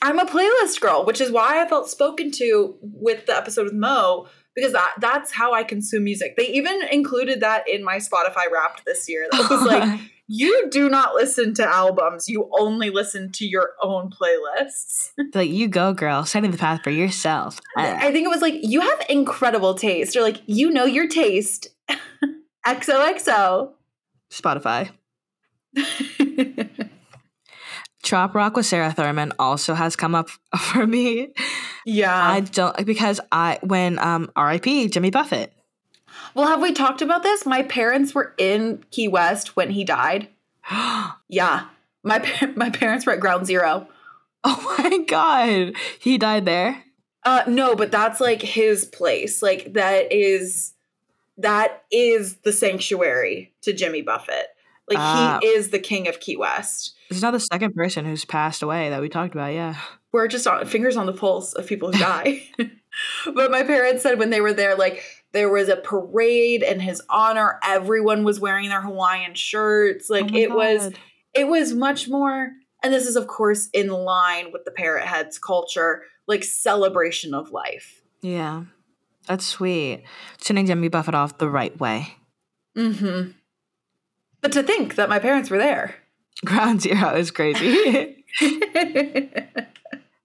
I'm a playlist girl, which is why I felt spoken to with the episode with Mo because that that's how I consume music. They even included that in my Spotify Wrapped this year. That was like, you do not listen to albums; you only listen to your own playlists. like you go, girl, setting the path for yourself. I think it was like you have incredible taste, or like you know your taste. XOXO. Spotify. Trop Rock with Sarah Thurman also has come up for me. Yeah. I don't because I when um R.I.P. Jimmy Buffett. well, have we talked about this? My parents were in Key West when he died. Yeah. My my parents were at Ground Zero. Oh my god, he died there. Uh no, but that's like his place. Like that is that is the sanctuary to Jimmy Buffett. Like Ah. he is the king of Key West. This is now the second person who's passed away that we talked about. Yeah, We're just on fingers on the pulse of people who die. but my parents said when they were there, like there was a parade in his honor. Everyone was wearing their Hawaiian shirts. Like Oh it was it was much more and this is of course in line with the parrot heads culture like celebration of life Yeah, that's sweet. Sending Jimmy Buffett off the right way. mm-hmm but to think that my parents were there Ground Zero is crazy.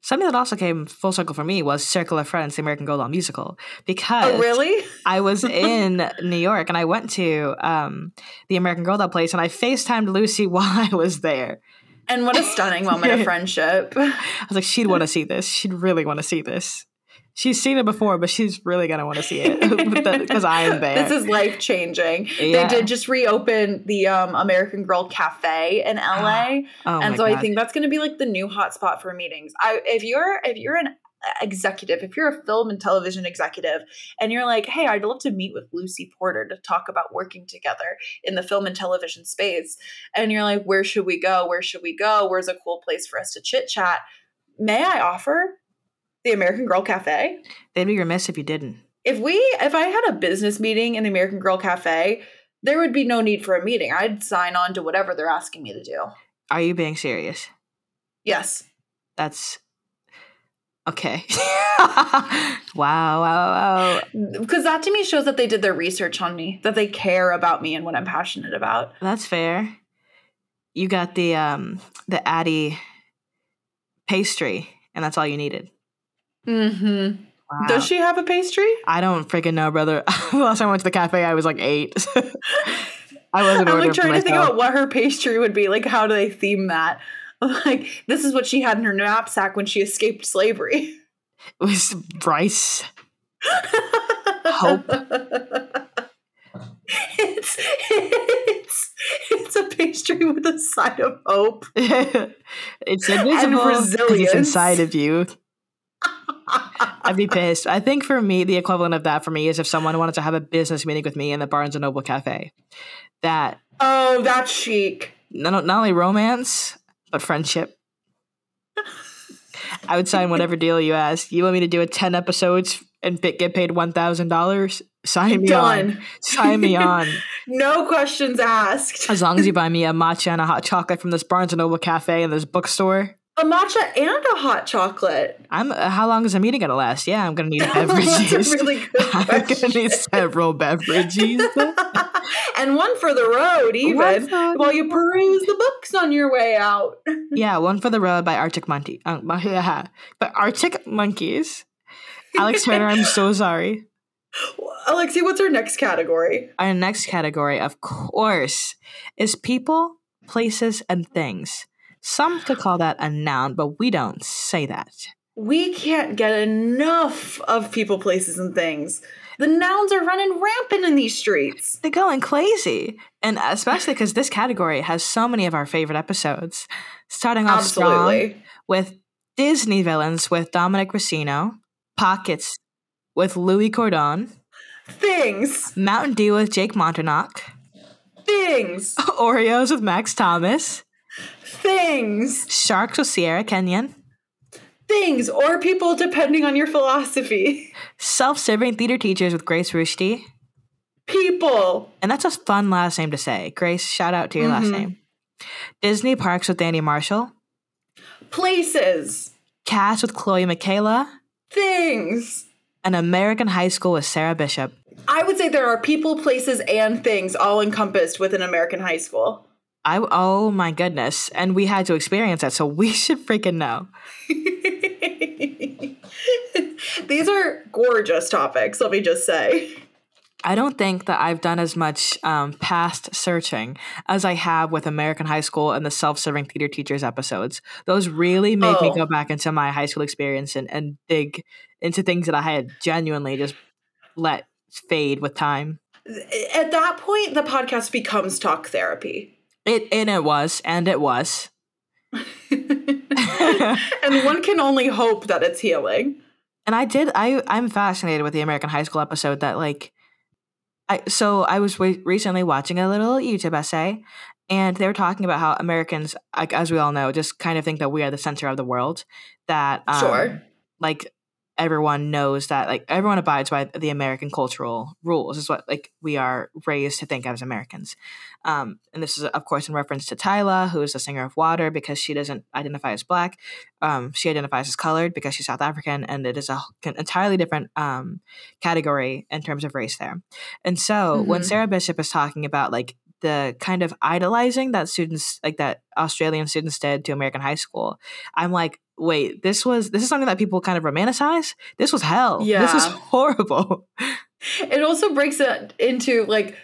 Something that also came full circle for me was Circle of Friends, the American Girl Doll musical, because oh really I was in New York and I went to um, the American Girl Doll place and I FaceTimed Lucy while I was there. and what a stunning moment of friendship I was like, she'd want to see this. She'd really want to see this. She's seen it before, but she's really going to want to see it because I am there. this is life changing Yeah. they did just reopen the um, american girl cafe in la oh and so i think that's going to be like the new hotspot for meetings i if you're if you're an executive, if you're a film and television executive and you're like, hey, I'd love to meet with Lucy Porter to talk about working together in the film and television space, and you're like, where should we go? Where should we go? Where's a cool place for us to chit chat? May I offer the American Girl Cafe? They'd be remiss if you didn't. If we, if I had a business meeting in the American Girl Cafe, there would be no need for a meeting. I'd sign on to whatever they're asking me to do. Are you being serious? Yes. That's okay. wow, wow, wow. Because that to me shows that they did their research on me, that they care about me and what I'm passionate about. That's fair. You got the um the Addy pastry, and that's all you needed. Mm-hmm. Wow. Does she have a pastry? I don't freaking know, brother. Last time I went to the cafe, I was like eight. I wasn't. I'm like trying to think about what her pastry would be. Like, how do they theme that? Like, this is what she had in her knapsack when she escaped slavery. It was rice. Hope. It's it's it's a pastry with a side of hope. it's invisible. It's inside of you. I'd be pissed. I think for me, the equivalent of that for me is if someone wanted to have a business meeting with me in the Barnes and Noble cafe. That oh, that's chic. Not, not only romance, but friendship. I would sign whatever deal you ask. You want me to do a ten episodes and get paid one thousand dollars? Sign me Done. on. Sign me on. no questions asked. As long as you buy me a matcha and a hot chocolate from this Barnes and Noble cafe and this bookstore. A matcha and a hot chocolate. I'm. Uh, how long is a meeting gonna last? Yeah, I'm gonna need beverages. That's a really good I'm gonna need several beverages, and one for the road, even while you peruse the books on your way out. yeah, one for the road by Arctic Monkey. Uh, by Arctic Monkeys. Alex Turner, I'm so sorry. Alexi, what's our next category? Our next category, of course, is people, places, and things. Some could call that a noun, but we don't say that. We can't get enough of people, places, and things. The nouns are running rampant in these streets. They're going crazy. And especially because this category has so many of our favorite episodes. Starting off Absolutely. strong with Disney villains with Dominic Racino, Pockets with Louis Cordon, Things, Mountain Dew with Jake Manternach, Things, Oreos with Max Thomas, Things. Sharks with Sierra Kenyon. Things or people, depending on your philosophy. Self serving theater teachers with Grace Rushdie. People. And that's a fun last name to say. Grace, shout out to your mm-hmm. last name. Disney Parks with Danny Marshall. Places. Cats with Chloe Michaela. Things. An American High School with Sarah Bishop. I would say there are people, places, and things all encompassed within American High School. I oh my goodness, and we had to experience that, so we should freaking know. These are gorgeous topics. Let me just say. I don't think that I've done as much um, past searching as I have with American High School and the self serving theater teachers episodes. Those really make oh. me go back into my high school experience and, and dig into things that I had genuinely just let fade with time. At that point, the podcast becomes talk therapy. It and it was, and it was. and one can only hope that it's healing. And I did. I I'm fascinated with the American High School episode that like. I so I was re- recently watching a little YouTube essay, and they were talking about how Americans, like as we all know, just kind of think that we are the center of the world. That um, sure, like everyone knows that like everyone abides by the American cultural rules is what like we are raised to think of as Americans. Um, and this is of course in reference to Tyla, who is a singer of Water, because she doesn't identify as black. Um, she identifies as colored because she's South African, and it is a entirely different um, category in terms of race there. And so mm-hmm. when Sarah Bishop is talking about like the kind of idolizing that students like that Australian students did to American high school, I'm like, wait, this was this is something that people kind of romanticize. This was hell. Yeah. This was horrible. It also breaks it into like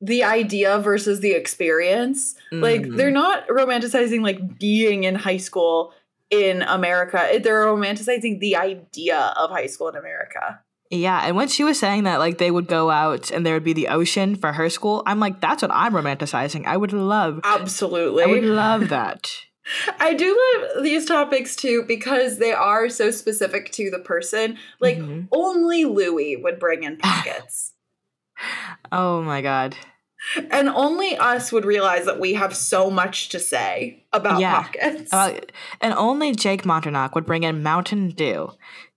the idea versus the experience. Mm-hmm. Like they're not romanticizing like being in high school in America. They're romanticizing the idea of high school in America. Yeah, and when she was saying that like they would go out and there would be the ocean for her school, I'm like that's what I'm romanticizing. I would love Absolutely. I would love that. I do love these topics too because they are so specific to the person. Like mm-hmm. only Louis would bring in pockets. oh my god. And only us would realize that we have so much to say about yeah. pockets. Uh, and only Jake Manternach would bring in Mountain Dew.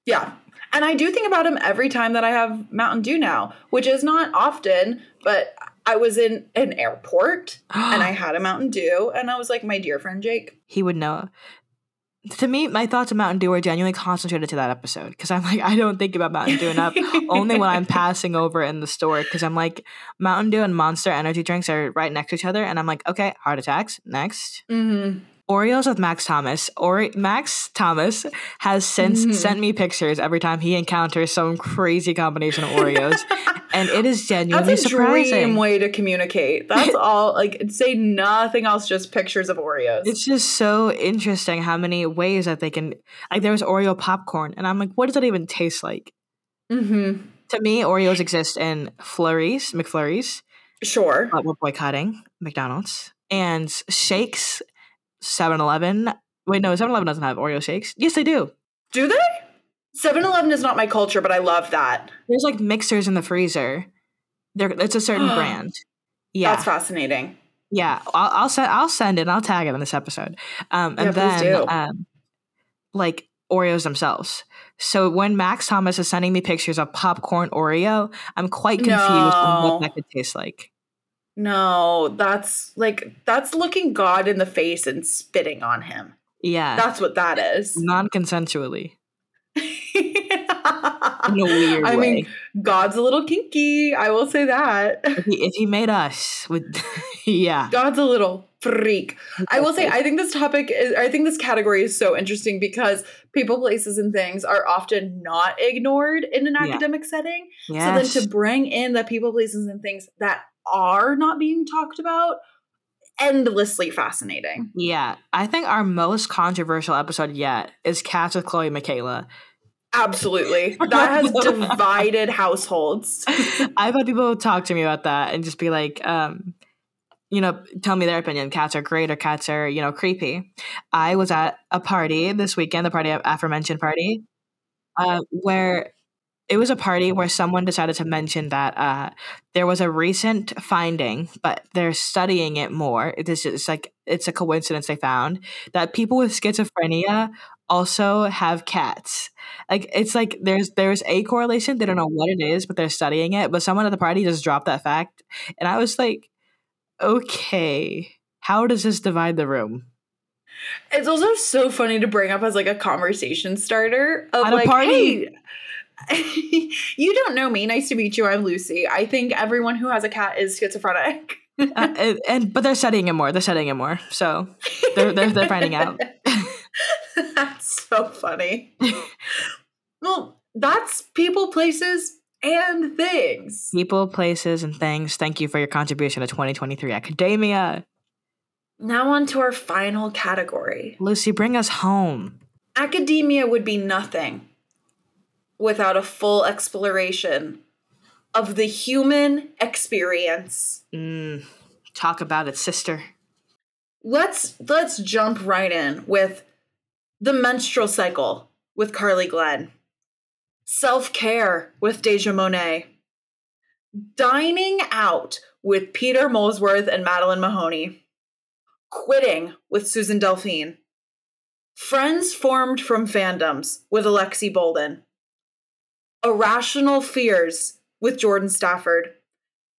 Yeah. And I do think about him every time that I have Mountain Dew now, which is not often, but I was in an airport and I had a Mountain Dew and I was like, my dear friend Jake. He would know. To me, my thoughts of Mountain Dew are genuinely concentrated to that episode because I'm like, I don't think about Mountain Dew enough. only when I'm passing over in the store because I'm like, Mountain Dew and Monster energy drinks are right next to each other. And I'm like, okay, heart attacks, next. Mm-hmm. Oreos with Max Thomas. Or Max Thomas has since mm-hmm. sent me pictures every time he encounters some crazy combination of Oreos, and it is genuinely That's a surprising. dream way to communicate. That's all. Like say nothing else, just pictures of Oreos. It's just so interesting how many ways that they can. Like there was Oreo popcorn, and I'm like, what does that even taste like? Mm-hmm. To me, Oreos exist in flurries, McFlurries. Sure, but we're boycotting McDonald's and shakes 7 Eleven. Wait, no, 7 Eleven doesn't have Oreo shakes. Yes, they do. Do they? 7 Eleven is not my culture, but I love that. There's like mixers in the freezer. There, it's a certain brand. Yeah, that's fascinating. Yeah, I'll, I'll send I'll send it. I'll tag it in this episode. Um, and yeah, then um, like Oreos themselves. So when Max Thomas is sending me pictures of popcorn Oreo, I'm quite confused no. on what that could taste like. No, that's like that's looking God in the face and spitting on him. Yeah. That's what that is. Non-consensually. in a weird I way. mean, God's a little kinky. I will say that. If he, if he made us with, yeah, God's a little freak. I will say, I think this topic is, I think this category is so interesting because people, places, and things are often not ignored in an yeah. academic setting. Yes. So then to bring in the people, places, and things that are not being talked about endlessly fascinating. Yeah. I think our most controversial episode yet is Cats with Chloe Michaela. Absolutely. That has divided households. I've had people talk to me about that and just be like, um, you know, tell me their opinion. Cats are great or cats are, you know, creepy. I was at a party this weekend, the party of aforementioned party, uh, where it was a party where someone decided to mention that uh, there was a recent finding, but they're studying it more. It's just like it's a coincidence they found that people with schizophrenia also have cats. Like it's like there's there's a correlation. They don't know what it is, but they're studying it. But someone at the party just dropped that fact, and I was like, okay, how does this divide the room? It's also so funny to bring up as like a conversation starter of at like, a party. Hey, you don't know me. Nice to meet you. I'm Lucy. I think everyone who has a cat is schizophrenic. uh, and, and, but they're studying it more. They're studying it more. So they're they're, they're finding out. that's so funny. well, that's people, places, and things. People, places, and things. Thank you for your contribution to 2023 academia. Now on to our final category. Lucy, bring us home. Academia would be nothing without a full exploration of the human experience. Mm, talk about it, sister. Let's let's jump right in with the menstrual cycle with Carly Glenn. Self-care with Deja Monet. Dining out with Peter Molesworth and Madeline Mahoney. Quitting with Susan Delphine. Friends formed from fandoms with Alexi Bolden. Irrational Fears with Jordan Stafford,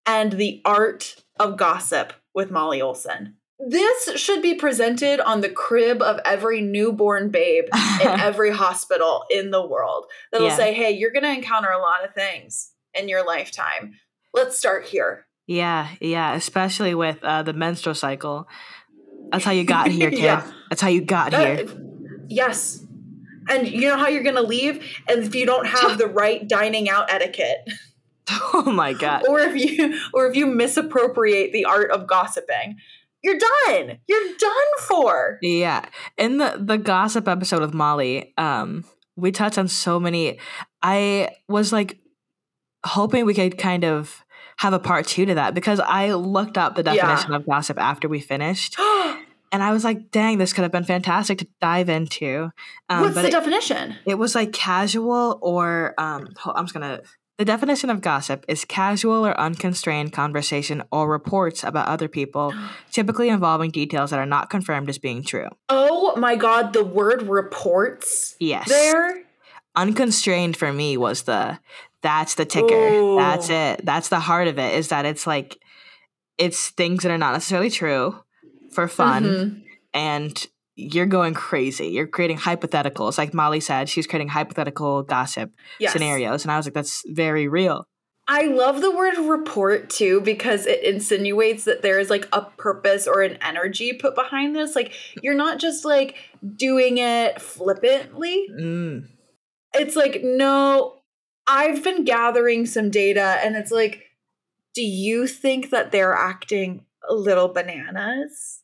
and The Art of Gossip with Molly Olson. This should be presented on the crib of every newborn babe in every hospital in the world. That'll yeah. say, hey, you're going to encounter a lot of things in your lifetime. Let's start here. Yeah, yeah, especially with uh, the menstrual cycle. That's how you got here, kid. yeah. That's how you got that, here. Yes, and you know how you're going to leave? And if you don't have the right dining out etiquette. Oh my god. Or if you or if you misappropriate the art of gossiping. You're done. You're done for. Yeah. In the the gossip episode with molly um we touched on so many. I was like hoping we could kind of have a part two to that because i looked up the definition yeah. of gossip after we finished and I was like, dang, this could have been fantastic to dive into. Um, What's the it, definition? It was like casual or um, I'm just gonna. The definition of gossip is casual or unconstrained conversation or reports about other people, typically involving details that are not confirmed as being true. Oh my god, the word reports. Yes. There. Unconstrained for me was the that's the ticker. Ooh. That's it. That's the heart of it. Is that it's like it's things that are not necessarily true for fun mm-hmm. and you're going crazy. You're creating hypotheticals. Like Molly said, she's creating hypothetical gossip yes. scenarios. And I was like, that's very real. I love the word report too because it insinuates that there is like a purpose or an energy put behind this. Like you're not just like doing it flippantly. Mm. It's like, no, I've been gathering some data and it's like, do you think that they're acting a little bananas?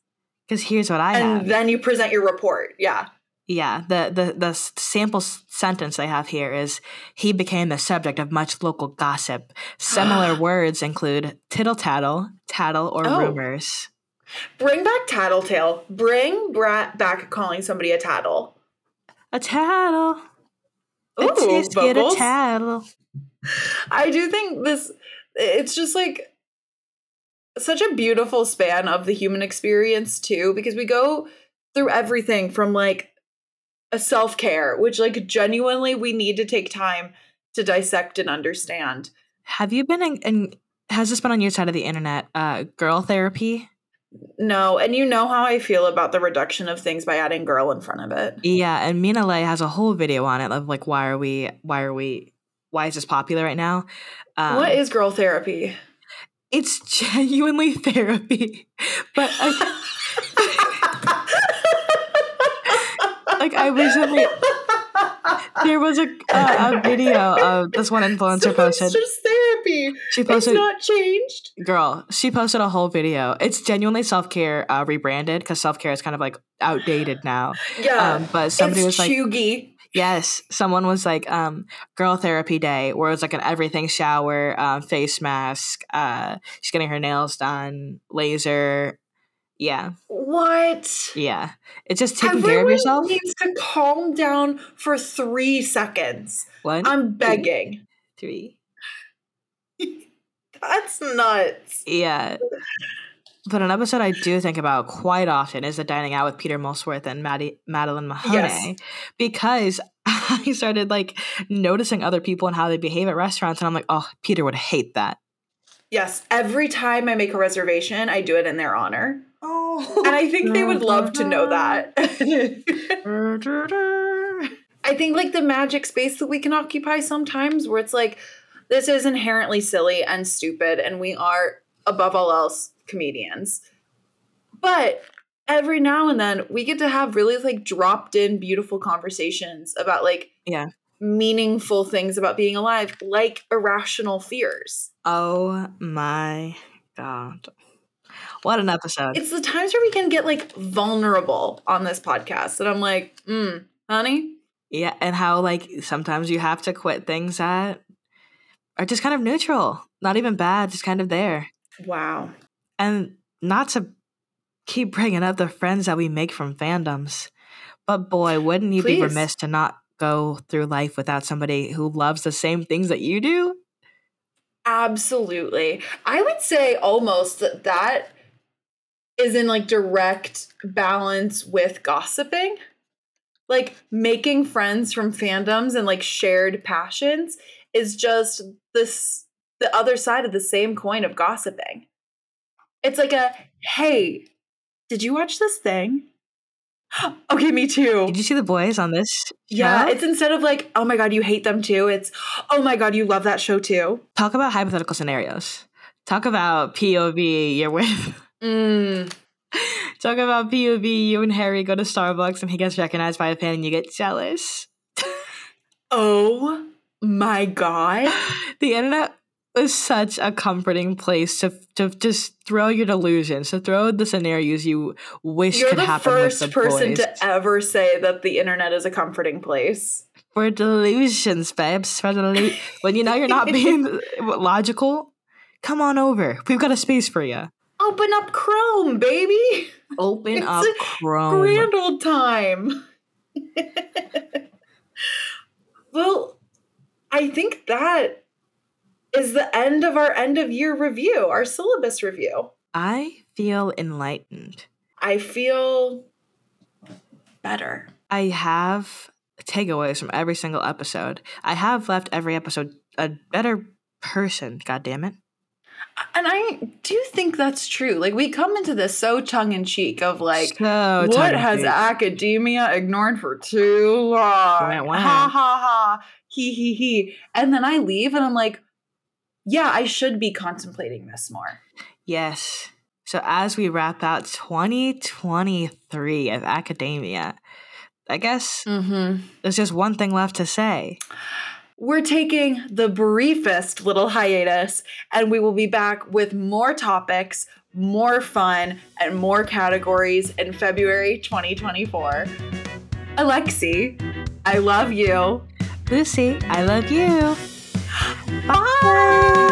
Because here's what I and have. then you present your report. Yeah. Yeah, the, the the sample sentence I have here is he became the subject of much local gossip. Similar words include tittle tattle, tattle, or oh. rumors. Bring back tattletale. Bring Brat back calling somebody a tattle. A tattle. Ooh, get a tattle. I do think this it's just like such a beautiful span of the human experience too because we go through everything from like a self-care which like genuinely we need to take time to dissect and understand have you been in, in has this been on your side of the internet uh girl therapy no, and you know how I feel about the reduction of things by adding girl in front of it. Yeah, and Mina Le has a whole video on it of like why are we why are we why is this popular right now? Um, what is girl therapy? It's genuinely therapy, but I, like I recently there was a uh, a video of this one influencer so posted. just therapy. She posted. It's not changed. Girl, she posted a whole video. It's genuinely self care uh, rebranded because self care is kind of like outdated now. Yeah, um, but somebody was like, chuggy. Yes, someone was like, um, "Girl Therapy Day," where it's like an everything shower, um, face mask. Uh, she's getting her nails done, laser. Yeah. What? Yeah. It's just taking Everyone care of yourself. needs to calm down for three seconds. One. I'm begging. Three. That's nuts. Yeah. But an episode I do think about quite often is the dining out with Peter Molesworth and Maddie, Madeline Mahoney yes. because I started like noticing other people and how they behave at restaurants, and I'm like, oh, Peter would hate that. Yes, every time I make a reservation, I do it in their honor. Oh, and I think they would love to know that. I think like the magic space that we can occupy sometimes, where it's like this is inherently silly and stupid, and we are above all else comedians. But every now and then we get to have really like dropped in beautiful conversations about like yeah. meaningful things about being alive like irrational fears. Oh my god. What an episode. It's the times where we can get like vulnerable on this podcast and i'm like mm honey? Yeah and how like sometimes you have to quit things that are just kind of neutral not even bad just kind of there wow and not to keep bringing up the friends that we make from fandoms, but boy, wouldn't you Please. be remiss to not go through life without somebody who loves the same things that you do? Absolutely. I would say almost that that is in like direct balance with gossiping. Like making friends from fandoms and like shared passions is just this the other side of the same coin of gossiping. It's like a hey, did you watch this thing? okay, me too. Did you see the boys on this? Yeah, it's instead of like, oh my god, you hate them too. It's oh my god, you love that show too. Talk about hypothetical scenarios. Talk about POV you're with. Mm. Talk about POV you and Harry go to Starbucks and he gets recognized by a fan and you get jealous. oh my god. The internet is such a comforting place to to just throw your delusions, to throw the scenarios you wish You're could happen. You're the first person boys. to ever say that the internet is a comforting place. For delusions, babes. For delu- when you know you're not being logical, come on over. We've got a space for you. Open up Chrome, baby. Open up Chrome. Grand old time. well, I think that is the end of our end of year review, our syllabus review. I feel enlightened. I feel better. I have takeaways from every single episode. I have left every episode a better person, god damn it. And I do think that's true. Like we come into this so tongue in cheek of like, so what has academia ignored for too long? Ha ha ha, he he he. And then I leave, and I'm like, yeah, I should be contemplating this more. Yes. So as we wrap out 2023 of academia, I guess mm-hmm. there's just one thing left to say we're taking the briefest little hiatus and we will be back with more topics, more fun, and more categories in February 2024. Alexi, I love you. Lucy, I love you. 打